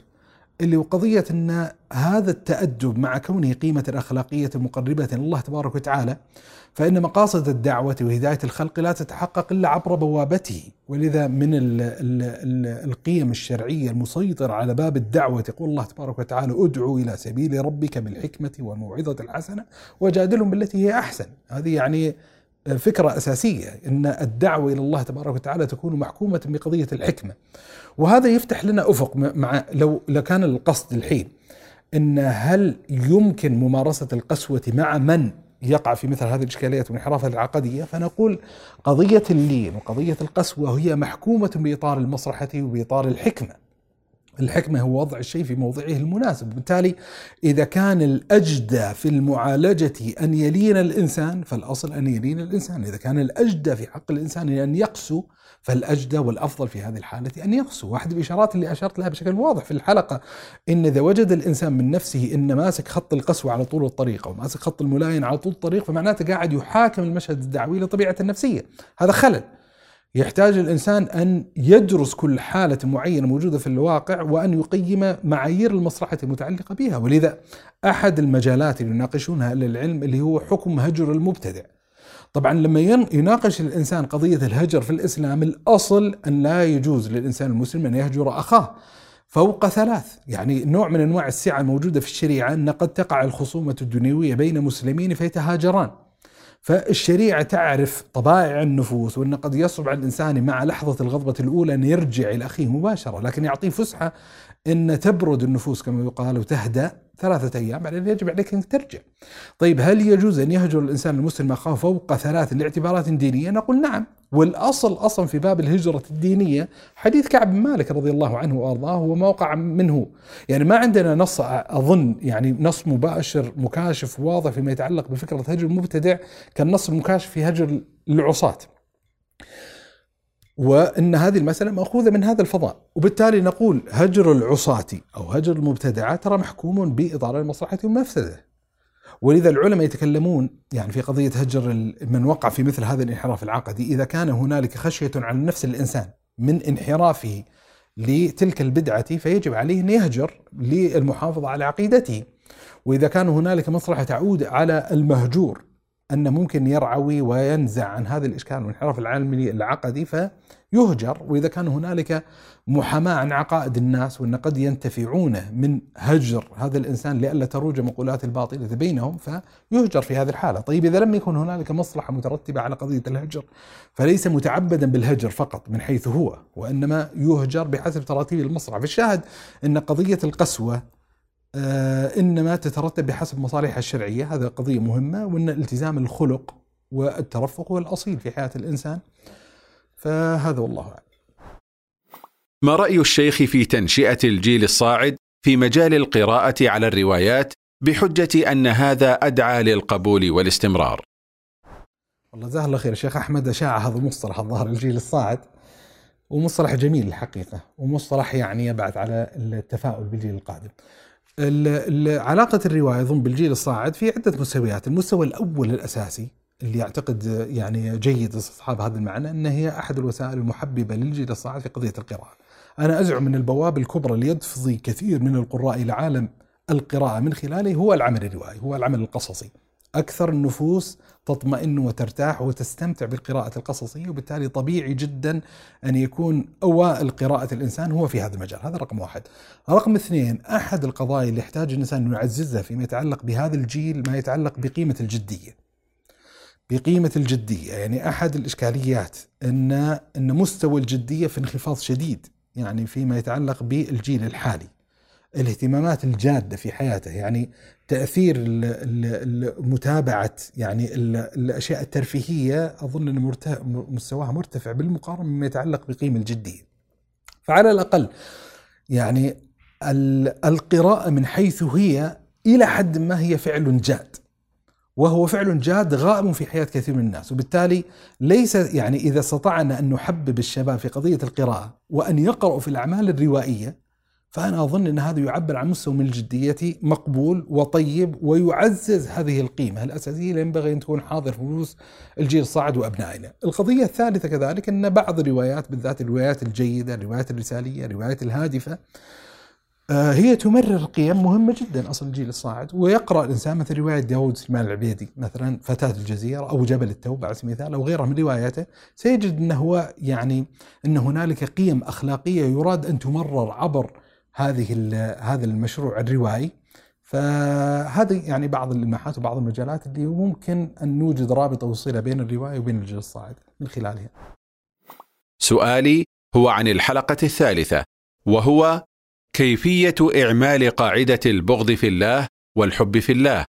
اللي وقضيه إن هذا التأدب مع كونه قيمة اخلاقيه مقربة الله تبارك وتعالى فإن مقاصد الدعوة وهداية الخلق لا تتحقق إلا عبر بوابته. ولذا من ال ال ال القيم الشرعية المسيطرة على باب الدعوة يقول الله تبارك وتعالى أدعو إلى سبيل ربك بالحكمة والموعظة الحسنة وجادلهم بالتي هي أحسن. هذه يعني فكرة أساسية أن الدعوة إلى الله تبارك وتعالى تكون محكومة بقضية الحكمة. وهذا يفتح لنا أفق مع لو لكان القصد الحين أن هل يمكن ممارسة القسوة مع من يقع في مثل هذه الإشكاليات والانحرافات العقدية؟ فنقول قضية اللين وقضية القسوة هي محكومة بإطار المصلحة وبإطار الحكمة. الحكمة هو وضع الشيء في موضعه المناسب. بالتالي إذا كان الأجدى في المعالجة أن يلين الإنسان فالأصل أن يلين الإنسان. إذا كان الأجدى في حق الإنسان أن يقسو فالأجدى والأفضل في هذه الحالة أن يقسو. واحد الإشارات اللي أشرت لها بشكل واضح في الحلقة إن إذا وجد الإنسان من نفسه إن ماسك خط القسوة على طول الطريق أو ماسك خط الملاين على طول الطريق فمعناته قاعد يحاكم المشهد الدعوي لطبيعة النفسية. هذا خلل. يحتاج الإنسان أن يدرس كل حالة معينة موجودة في الواقع وأن يقيم معايير المصلحة المتعلقة بها. ولذا أحد المجالات اللي يناقشونها أهل العلم اللي هو حكم هجر المبتدع. طبعا لما يناقش الإنسان قضية الهجر في الإسلام الأصل أن لا يجوز للإنسان المسلم أن يهجر أخاه فوق ثلاث. يعني نوع من أنواع السعة الموجودة في الشريعة أن قد تقع الخصومة الدنيوية بين مسلمين فيتهاجران. فالشريعة تعرف طبائع النفوس وأن قد يصعب على الإنسان مع لحظة الغضبة الأولى أن يرجع إلى أخيه مباشرة لكن يعطيه فسحة إن تبرد النفوس كما يقال وتهدأ ثلاثة أيام بعدين يجب عليك أن ترجع. طيب هل يجوز أن يهجر الإنسان المسلم أخاه فوق ثلاث لاعتبارات دينية؟ نقول نعم. والأصل أصلا في باب الهجرة الدينية حديث كعب بن مالك رضي الله عنه وأرضاه هو موقع منه. يعني ما عندنا نص أظن يعني نص مباشر مكاشف واضح فيما يتعلق بفكرة هجر المبتدع كالنص المكاشف في هجر العصاة. وإن هذه المسألة مأخوذة من هذا الفضاء، وبالتالي نقول هجر العصاة أو هجر المبتدعات ترى محكوم باضرار المصلحة والمفسدة. ولذا العلماء يتكلمون يعني في قضية هجر من وقع في مثل هذا الانحراف العقدي إذا كان هنالك خشية على نفس الإنسان من انحرافه لتلك البدعة فيجب عليه أن يهجر للمحافظة على عقيدته. وإذا كان هنالك مصلحة تعود على المهجور أنه ممكن يرعوي وينزع عن هذا الإشكال والانحراف العالمي العقدي فيهجر. وإذا كان هنالك محاماة عن عقائد الناس وأن قد ينتفعون من هجر هذا الإنسان لئلا تروج مقولات الباطلة بينهم فيهجر في هذه الحالة. طيب إذا لم يكن هنالك مصلحة مترتبة على قضية الهجر فليس متعبدا بالهجر فقط من حيث هو وإنما يهجر بحسب تراتيب المصلحة. فالشاهد أن قضية القسوة إنما تترتب بحسب مصالحها الشرعية هذا قضية مهمة وإن التزام الخلق والترفق هو الأصيل في حياة الإنسان فهذا والله أعلم. ما رأي الشيخ في تنشئة الجيل الصاعد في مجال القراءة على الروايات بحجة أن هذا أدعى للقبول والاستمرار؟ والله جزاه الله خير الشيخ أحمد أشاع هذا المصطلح الظاهر الجيل الصاعد ومصطلح جميل الحقيقة ومصطلح يعني يبعث على التفاؤل بالجيل القادم. علاقة الرواية أظن بالجيل الصاعد في عدة مستويات، المستوى الأول الأساسي اللي يعتقد يعني جيد استصحاب هذا المعنى أنها هي أحد الوسائل المحببة للجيل الصاعد في قضية القراءة. أنا أزعم من البوابة الكبرى اللي يفضي كثير من القراء إلى عالم القراءة من خلاله هو العمل الروائي، هو العمل القصصي. أكثر النفوس تطمئن وترتاح وتستمتع بالقراءة القصصية وبالتالي طبيعي جدا أن يكون أوائل قراءة الإنسان هو في هذا المجال. هذا رقم واحد. رقم اثنين أحد القضايا اللي يحتاج الإنسان أن يعززها فيما يتعلق بهذا الجيل ما يتعلق بقيمة الجدية. بقيمة الجدية يعني أحد الإشكاليات أن أن مستوى الجدية في انخفاض شديد يعني فيما يتعلق بالجيل الحالي. الاهتمامات الجادة في حياته يعني تأثير متابعة يعني الأشياء الترفيهية أظن إن مستواها مرتفع بالمقارنة مما يتعلق بقيمه الجدية. فعلى الأقل يعني القراءة من حيث هي إلى حد ما هي فعل جاد. وهو فعل جاد غائب في حياة كثير من الناس وبالتالي ليس يعني إذا استطعنا أن نحبب الشباب في قضية القراءة وأن يقرأوا في الأعمال الروائية فأنا أظن أن هذا يعبر عن مستوى من الجدية مقبول وطيب ويعزز هذه القيمة الأساسية اللي ينبغي أن تكون حاضر في نفوس الجيل الصاعد وأبنائنا. القضية الثالثة كذلك أن بعض الروايات بالذات الروايات الجيدة الروايات الرسالية الروايات الهادفة آه، هي تمرر قيم مهمة جدا أصل الجيل الصاعد. ويقرأ الإنسان مثل رواية داود سليمان العبيدي مثلا فتاة الجزيرة أو جبل التوبة على سبيل المثال أو غيرها من رواياته. سيجد أنه يعني أن هنالك قيم أخلاقية يراد أن تمرر عبر هذه هذا المشروع الروائي. فهذه يعني بعض اللمحات وبعض المجالات اللي ممكن أن نوجد رابطة وصلة بين الروايه وبين الجيل الصاعد من خلالها. سؤالي هو عن الحلقة الثالثة وهو كيفية إعمال قاعدة البغض في الله والحب في الله؟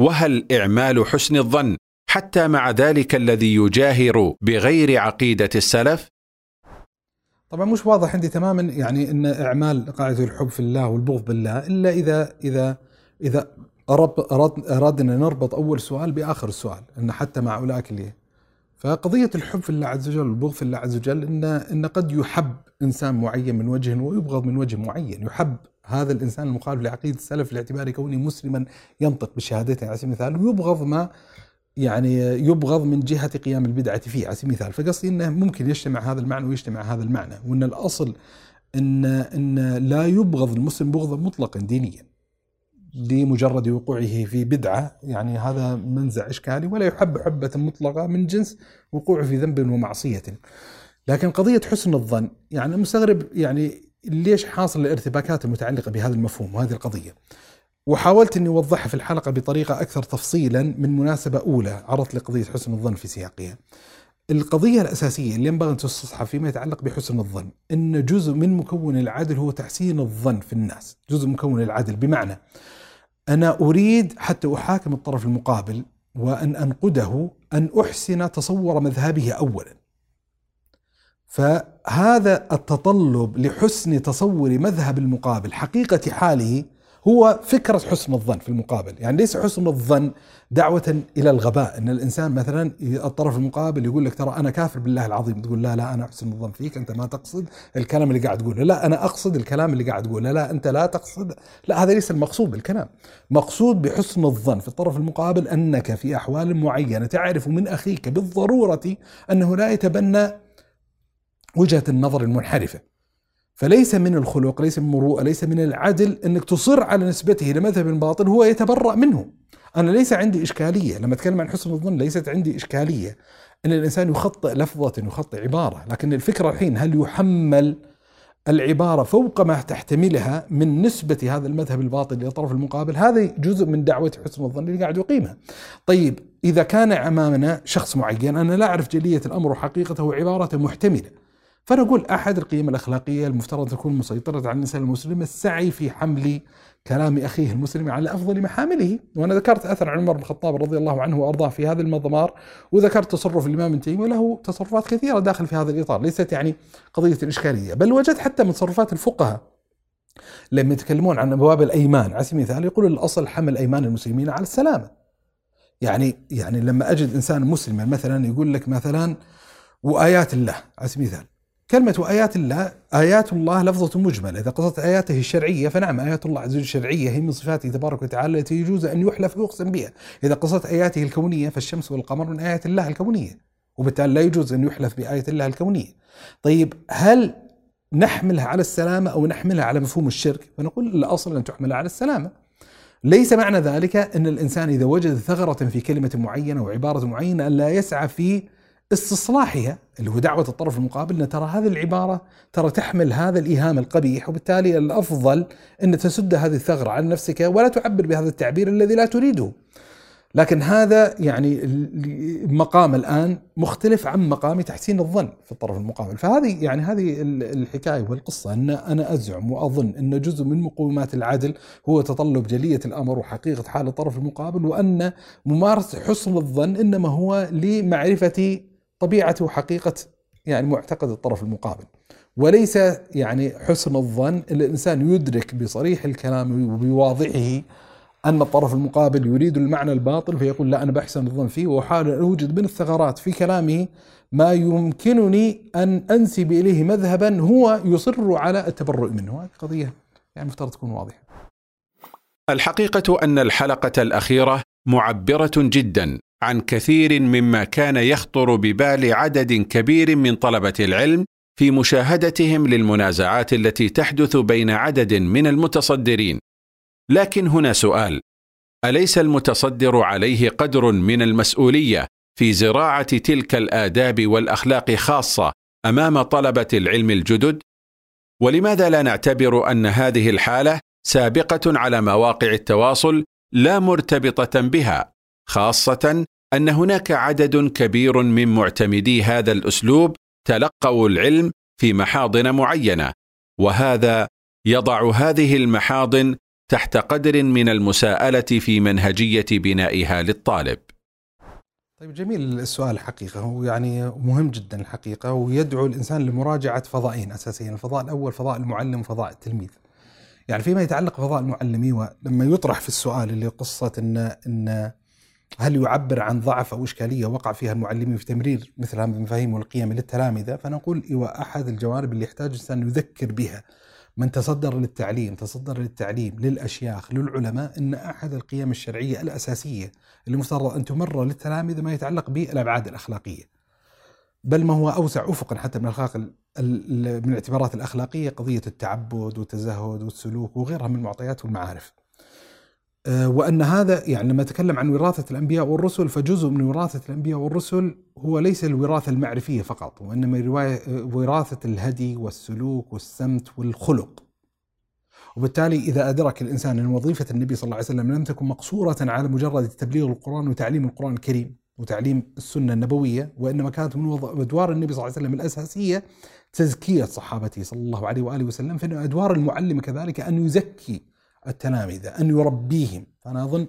وهل إعمال حسن الظن حتى مع ذلك الذي يجاهر بغير عقيدة السلف؟ طبعا مش واضح عندي تماما يعني إن إعمال قاعدة الحب في الله والبغض بالله إلا إذا إذا إذا ارادنا نربط أول سؤال بآخر السؤال إن حتى مع أولئك اللي فقضية الحب في الله عز وجل والبغض في الله عز وجل إن إن قد يحب إنسان معين من وجه ويبغض من وجه معين. يحب هذا الإنسان المخالف لعقيدة السلف لاعتبار كونه مسلما ينطق بشهادته على سبيل المثال ويبغض ما يعني يبغض من جهة قيام البدعة فيه. على سبيل المثال فقصدي أنه ممكن يجتمع هذا المعنى ويجتمع هذا المعنى وأن الأصل أن, أن لا يبغض المسلم بغضا مطلقا دينيا لمجرد وقوعه في بدعة. يعني هذا منزع إشكالي ولا يحب حبة مطلقة من جنس وقوعه في ذنب ومعصية. لكن قضية حسن الظن يعني مستغرب يعني ليش حاصل الارتباكات المتعلقة بهذا المفهوم وهذه القضية؟ وحاولت إني أوضحها في الحلقة بطريقة أكثر تفصيلا من مناسبة أولى عرضت لقضية حسن الظن في سياقها. القضية الأساسية اللي ينبغي أن تستصحب فيما يتعلق بحسن الظن أن جزء من مكون العدل هو تحسين الظن في الناس جزء من مكون العدل بمعنى أنا أريد حتى أحاكم الطرف المقابل وأن أنقده أن أحسن تصور مذهبه أولا فهذا التطلب لحسن تصور مذهب المقابل حقيقة حاله هو فكرة حسن الظن في المقابل. يعني ليس حسن الظن دعوة إلى الغباء. أن الإنسان مثلا الطرف المقابل يقول لك ترى أنا كافر بالله العظيم. تقول لا لا أنا أحسن الظن فيك. أنت ما تقصد الكلام اللي قاعد تقوله. لا أنا أقصد الكلام اللي قاعد تقوله. لا أنت لا تقصد. لا هذا ليس المقصود بالكلام. مقصود بحسن الظن في الطرف المقابل أنك في أحوال معينة تعرف من أخيك بالضرورة أنه لا يتبنى وجهة النظر المنحرفة. فليس من الخلق ليس من المروءة ليس من العدل أنك تصر على نسبته لمذهب باطل هو يتبرأ منه. أنا ليس عندي إشكالية لما أتكلم عن حسن الظن ليست عندي إشكالية أن الإنسان يخطئ لفظة يخطئ عبارة لكن الفكرة الحين هل يحمل العبارة فوق ما تحتملها من نسبة هذا المذهب الباطل للطرف المقابل؟ هذا جزء من دعوة حسن الظن اللي قاعد يقيمها. طيب إذا كان أمامنا شخص معين أنا لا أعرف جلية الأمر وحقيقته وعبارة محتملة. فنقول أحد القيم الأخلاقية المفترض تكون مسيطرة على الإنسان المسلم السعي في حمل كلام أخيه المسلم على أفضل محامله. وأنا ذكرت أثر عمر بن الخطاب رضي الله عنه وأرضاه في هذا المضمار وذكرت تصرف الإمام ابن تيمية وله تصرفات كثيرة داخل في هذا الإطار ليست يعني قضية الإشكالية بل وجدت حتى من تصرفات الفقهاء. لما يتكلمون عن أبواب الأيمان. على سبيل المثال يقول الأصل حمل أيمان المسلمين على السلامة. يعني يعني لما أجد إنسان مسلما مثلا يقول لك مثلا وآيات الله على سبيل المثال كلمة آيات الله آيات الله لفظة مجملة. إذا قصدت آياته الشرعية فنعم آيات الله عز وجل الشرعية هي من صفاته تبارك وتعالى التي يجوز أن يحلف ويقسم بها. إذا قصدت آياته الكونية فالشمس والقمر من آيات الله الكونية. وبالتالي لا يجوز أن يحلف بآية الله الكونية. طيب هل نحملها على السلامة أو نحملها على مفهوم الشرك؟ فنقول الأصل أن تحمل على السلامة. ليس معنى ذلك أن الإنسان إذا وجد ثغرة في كلمة معينة أو عبارة معينة لا يسعى في استصلاحها اللي هو دعوة الطرف المقابل أن ترى هذه العبارة ترى تحمل هذا الإيهام القبيح وبالتالي الأفضل أن تسد هذه الثغرة عن نفسك ولا تعبر بهذا التعبير الذي لا تريده. لكن هذا يعني مقام الآن مختلف عن مقام تحسين الظن في الطرف المقابل. فهذه يعني هذه الحكاية والقصة أن أنا أزعم وأظن أن جزء من مقومات العدل هو تطلب جلية الأمر وحقيقة حال الطرف المقابل وأن ممارسة حسن الظن إنما هو لمعرفة طبيعة وحقيقة يعني معتقد الطرف المقابل. وليس يعني حسن الظن الإنسان يدرك بصريح الكلام وبواضحه أن الطرف المقابل يريد المعنى الباطل فيقول لا أنا بحسن الظن فيه وأحاول أن أوجد من الثغرات في كلامه ما يمكنني أن أنسب إليه مذهبا هو يصر على التبرؤ منه. هذه قضية يعني مفترض تكون واضحة. الحقيقة أن الحلقة الأخيرة معبرة جدا. عن كثير مما كان يخطر ببال عدد كبير من طلبة العلم في مشاهدتهم للمنازعات التي تحدث بين عدد من المتصدرين. لكن هنا سؤال. أليس المتصدر عليه قدر من المسؤولية في زراعة تلك الآداب والأخلاق خاصة أمام طلبة العلم الجدد؟ ولماذا لا نعتبر أن هذه الحالة سابقة على مواقع التواصل لا مرتبطة بها؟ خاصة أن هناك عدد كبير من معتمدي هذا الأسلوب تلقوا العلم في محاضن معينة وهذا يضع هذه المحاضن تحت قدر من المساءلة في منهجية بنائها للطالب. طيب جميل السؤال الحقيقة هو يعني مهم جدا الحقيقة ويدعو الإنسان لمراجعة فضائين أساسيا الفضاء الأول فضاء المعلم وفضاء التلميذ. يعني فيما يتعلق بفضاء المعلم لما يطرح في السؤال اللي قصة إن, إن هل يعبر عن ضعف أو إشكالية وقع فيها المعلمين في تمرير مثل هذه المفاهيم والقيم للتلامذه فنقول أيوه أحد الجوانب اللي يحتاج الانسان يذكر بها من تصدر للتعليم تصدر للتعليم للأشياخ للعلماء إن أحد القيم الشرعية الأساسية اللي مفترض أن تمر للتلامذه ما يتعلق بالأبعاد الأخلاقية. بل ما هو أوسع افقا حتى من الأخلاق من الاعتبارات الأخلاقية قضية التعبد والتزهد والسلوك وغيرها من المعطيات والمعارف. آه، وأن هذا يعني لما أتكلم عن وراثة الأنبياء والرسل فجزء من وراثة الأنبياء والرسل هو ليس الوراثة المعرفية فقط وإنما رواية وراثة الهدي والسلوك والسمت والخلق. وبالتالي إذا أدرك الإنسان أن وظيفة النبي صلى الله عليه وسلم لم تكن مقصورة على مجرد تبليغ القرآن وتعليم القرآن الكريم وتعليم السنة النبوية وإنما كانت من أدوار النبي صلى الله عليه وسلم الأساسية تزكية صحابته صلى الله عليه وآله وسلم فإن أدوار المعلم كذلك أن يزكي التلامذة أن يربيهم. فأنا أظن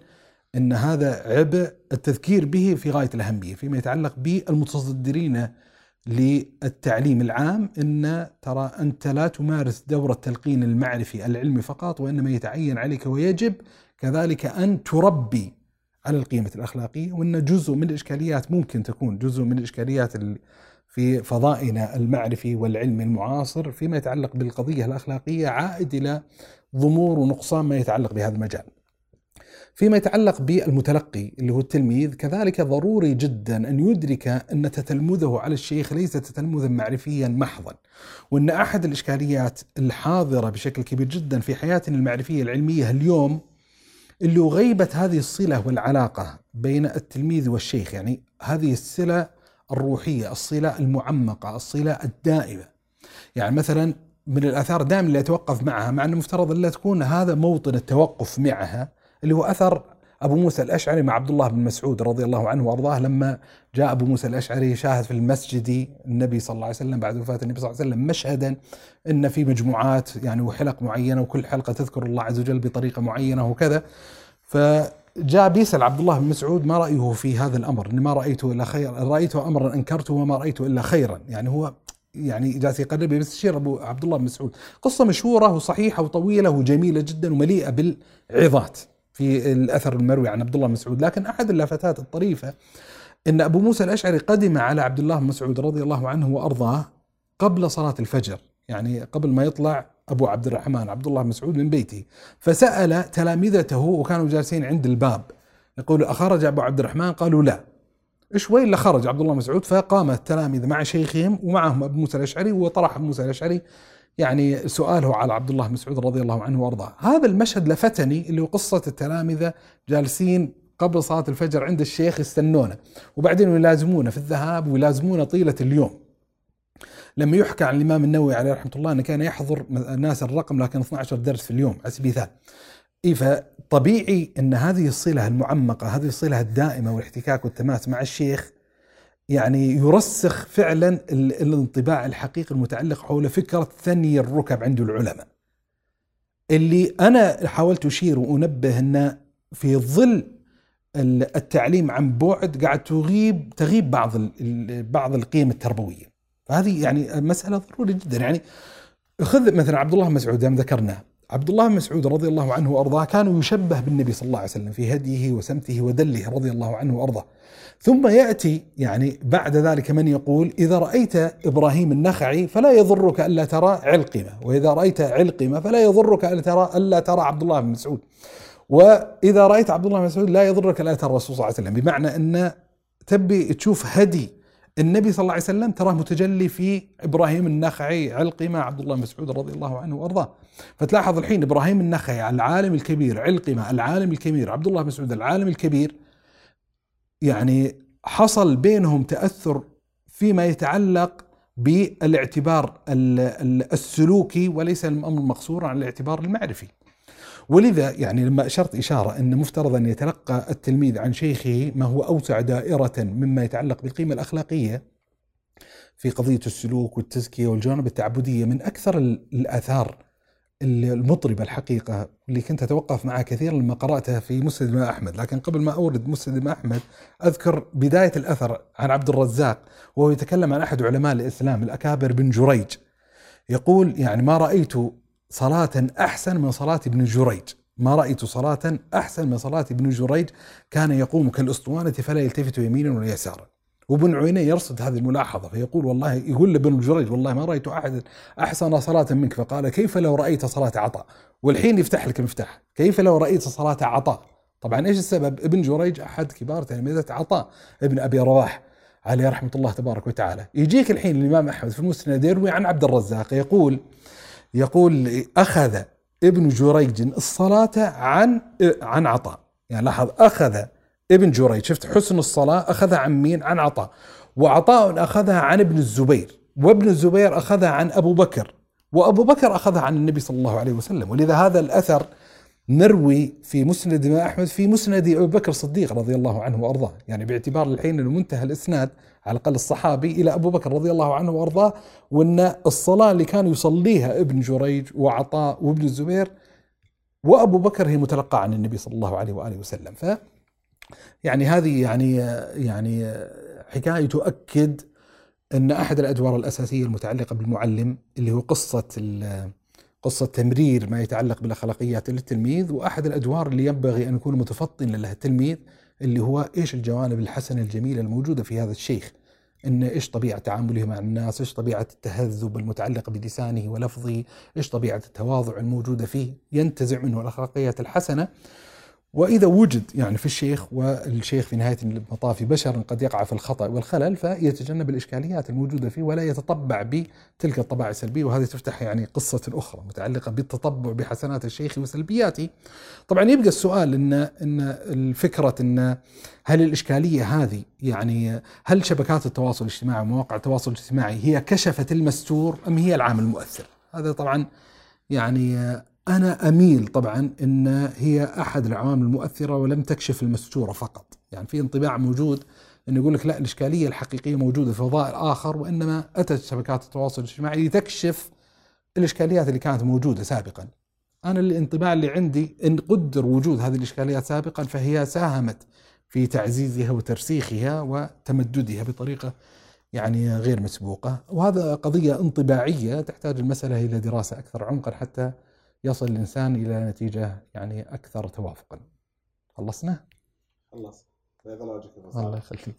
أن هذا عبء التذكير به في غاية الأهمية فيما يتعلق بالمتصدرين للتعليم العام إن ترى أنت لا تمارس دور التلقين المعرفي العلمي فقط وإنما يتعين عليك ويجب كذلك أن تربي على القيمة الأخلاقية وأن جزء من الإشكاليات ممكن تكون جزء من الإشكاليات في فضائنا المعرفي والعلمي المعاصر. فيما يتعلق بالقضية الأخلاقية عائد إلى ضمور ونقصان ما يتعلق بهذا المجال. فيما يتعلق بالمتلقي اللي هو التلميذ كذلك ضروري جدا أن يدرك أن تتلمذه على الشيخ ليس تتلمذا معرفيا محضا وأن أحد الإشكاليات الحاضرة بشكل كبير جدا في حياتنا المعرفية العلمية اليوم اللي غيبت هذه الصلة والعلاقة بين التلميذ والشيخ يعني هذه الصلة الروحية، الصلة المعمقة، الصلة الدائمة. يعني مثلا من الأثار دائما اللي أتوقف معها مع إنه مفترض الا تكون هذا موطن التوقف معها اللي هو أثر أبو موسى الأشعري مع عبد الله بن مسعود رضي الله عنه وأرضاه لما جاء أبو موسى الأشعري شاهد في المسجد النبي صلى الله عليه وسلم بعد وفاة النبي صلى الله عليه وسلم مشهدا إن في مجموعات يعني وحلق معينة وكل حلقة تذكر الله عز وجل بطريقة معينة وكذا. فجاء بيسأل عبد الله بن مسعود ما رأيه في هذا الأمر؟ ما رأيته إلا خير رأيته امرا أنكرته وما رأيته إلا خيرا. يعني هو يعني جالس يقرب يستشير أبو عبد الله بن مسعود. قصة مشهورة وصحيحة وطويلة وجميلة جدا ومليئة بالعظات في الأثر المروي عن عبد الله بن مسعود. لكن أحد اللافتات الطريفة إن أبو موسى الأشعري قدم على عبد الله بن مسعود رضي الله عنه وأرضاه قبل صلاة الفجر يعني قبل ما يطلع أبو عبد الرحمن عبد الله بن مسعود من بيته. فسأل تلامذته وكانوا جالسين عند الباب. يقول أخرج أبو عبد الرحمن؟ قالوا لا. إيش وين خرج عبد الله مسعود فقام التلاميذ مع شيخهم ومعهم أبو موسى الأشعري وطرح أبو موسى الأشعري يعني سؤاله على عبد الله مسعود رضي الله عنه وأرضاه. هذا المشهد لفتني اللي هو قصة التلامذة جالسين قبل صلاة الفجر عند الشيخ يستنونه وبعدين يلازمونه في الذهاب ويلازمونه طيلة اليوم. لما يحكى عن الإمام النووي عليه رحمة الله أنه كان يحضر الناس الرقم لكن 12 درس في اليوم على سبيل المثال إيه فطبيعي أن هذه الصلة المعمقة هذه الصلة الدائمة والاحتكاك والتماس مع الشيخ يعني يرسخ فعلا الانطباع الحقيقي المتعلق حول فكرة ثني الركب عند العلماء. اللي أنا حاولت أشير وأنبه أن في ظل التعليم عن بعد قاعد تغيب تغيب بعض بعض القيم التربوية. فهذه يعني مسألة ضرورية جدا. يعني خذ مثلا عبد الله مسعود ذكرناه. عبد الله بن مسعود رضي الله عنه وأرضاه كان يشبه بالنبي صلى الله عليه وسلم في هديه وسمته ودله رضي الله عنه وأرضاه ثم يأتي يعني بعد ذلك من يقول إذا رأيت إبراهيم النخعي فلا يضرك ألا ترى علقمة، وإذا رأيت علقمة فلا يضرك ألا ترى ألا ترى عبد الله بن مسعود. وإذا رأيت عبد الله بن مسعود لا يضرك ألا ترى الرسول صلى الله عليه وسلم، بمعنى أن تبي تشوف هدي النبي صلى الله عليه وسلم تراه متجلي في إبراهيم النخعي علقمه عبد الله بن مسعود رضي الله عنه وأرضاه. فتلاحظ الحين إبراهيم النخعي العالم الكبير علقمه العالم الكبير عبد الله بن مسعود العالم الكبير يعني حصل بينهم تأثر فيما يتعلق بالاعتبار السلوكي وليس الأمر مقصورا على الاعتبار المعرفي. ولذا يعني لما أشرت إشارة أن مفترض أن يتلقى التلميذ عن شيخه ما هو أوسع دائرة مما يتعلق بالقيمة الأخلاقية في قضية السلوك والتزكية والجوانب التعبدية من أكثر الآثار المطربة الحقيقة اللي كنت أتوقف معها كثيرا لما قرأتها في مسند الإمام أحمد. لكن قبل ما أورد مسند الإمام أحمد أذكر بداية الأثر عن عبد الرزاق وهو يتكلم عن أحد علماء الإسلام الأكابر بن جريج. يقول يعني ما رأيت صلاة أحسن من صلاة ابن جريج. ما رأيت صلاة أحسن من صلاة ابن جريج؟ كان يقوم كالأسطوانة فلا يلتفت يمينا ولا يسارا. وابن عيينة يرصد هذه الملاحظة فيقول والله يقول لابن جريج والله ما رأيت أحد أحسن صلاة منك. فقال كيف لو رأيت صلاة عطاء؟ والحين يفتح لك المفتاح. كيف لو رأيت صلاة عطاء؟ طبعا إيش السبب؟ ابن جريج أحد كبار تلاميذة عطاء ابن أبي رواح عليه رحمة الله تبارك وتعالى. يجيك الحين الإمام أحمد في المسند يروي عن عبد الرزاق يقول يقول أخذ ابن جريج الصلاة عن عن عطاء. يعني لاحظ أخذ ابن جريج شفت حسن الصلاة؟ أخذها عن مين؟ عن عطاء. وعطاء أخذها عن ابن الزبير وابن الزبير أخذها عن أبو بكر وأبو بكر أخذها عن النبي صلى الله عليه وسلم. ولذا هذا الأثر مروي في مسند أحمد في مسند أبي بكر الصديق رضي الله عنه وأرضاه. يعني باعتبار الحين أنه منتهى الإسناد على الأقل الصحابي إلى أبو بكر رضي الله عنه وأرضاه وأن الصلاة اللي كان يصليها ابن جريج وعطاء وابن الزبير وأبو بكر هي متلقى عن النبي صلى الله عليه وآله وسلم. ف يعني هذه يعني يعني حكاية تؤكد أن أحد الأدوار الأساسية المتعلقة بالمعلم اللي هو قصة قصة تمرير ما يتعلق بالأخلاقيات للتلميذ وأحد الأدوار اللي ينبغي أن يكون متفطنا لها التلميذ اللي هو إيش الجوانب الحسنة الجميلة الموجودة في هذا الشيخ؟ إن إيش طبيعة تعامله مع الناس؟ إيش طبيعة التهذب المتعلقة بلسانه ولفظه؟ إيش طبيعة التواضع الموجودة فيه؟ ينتزع منه الأخلاقيات الحسنة. وإذا وجد يعني في الشيخ والشيخ في نهاية المطاف بشر قد يقع في الخطأ والخلل فيتجنب الإشكاليات الموجودة فيه ولا يتطبع بتلك الطباع السلبية وهذه تفتح يعني قصة أخرى متعلقة بالتطبع بحسنات الشيخ وسلبياته. طبعا يبقى السؤال إن إن الفكرة إن هل الإشكالية هذه يعني هل شبكات التواصل الاجتماعي ومواقع التواصل الاجتماعي هي كشفت المستور أم هي العامل المؤثر؟ هذا طبعا يعني أنا أميل طبعا أن هي أحد العوامل المؤثرة ولم تكشف المستورة فقط. يعني في انطباع موجود أن يقول لك لا الإشكالية الحقيقية موجودة في فضاء آخر وإنما أتت شبكات التواصل الاجتماعي لتكشف الإشكاليات اللي كانت موجودة سابقا. أنا الانطباع اللي عندي إن قدر وجود هذه الإشكاليات سابقا فهي ساهمت في تعزيزها وترسيخها وتمددها بطريقة يعني غير مسبوقة. وهذا قضية انطباعية تحتاج المسألة إلى دراسة أكثر عمقا حتى يصل الإنسان إلى نتيجة يعني أكثر توافقا. خلصنا؟ خلص. الله يخليك.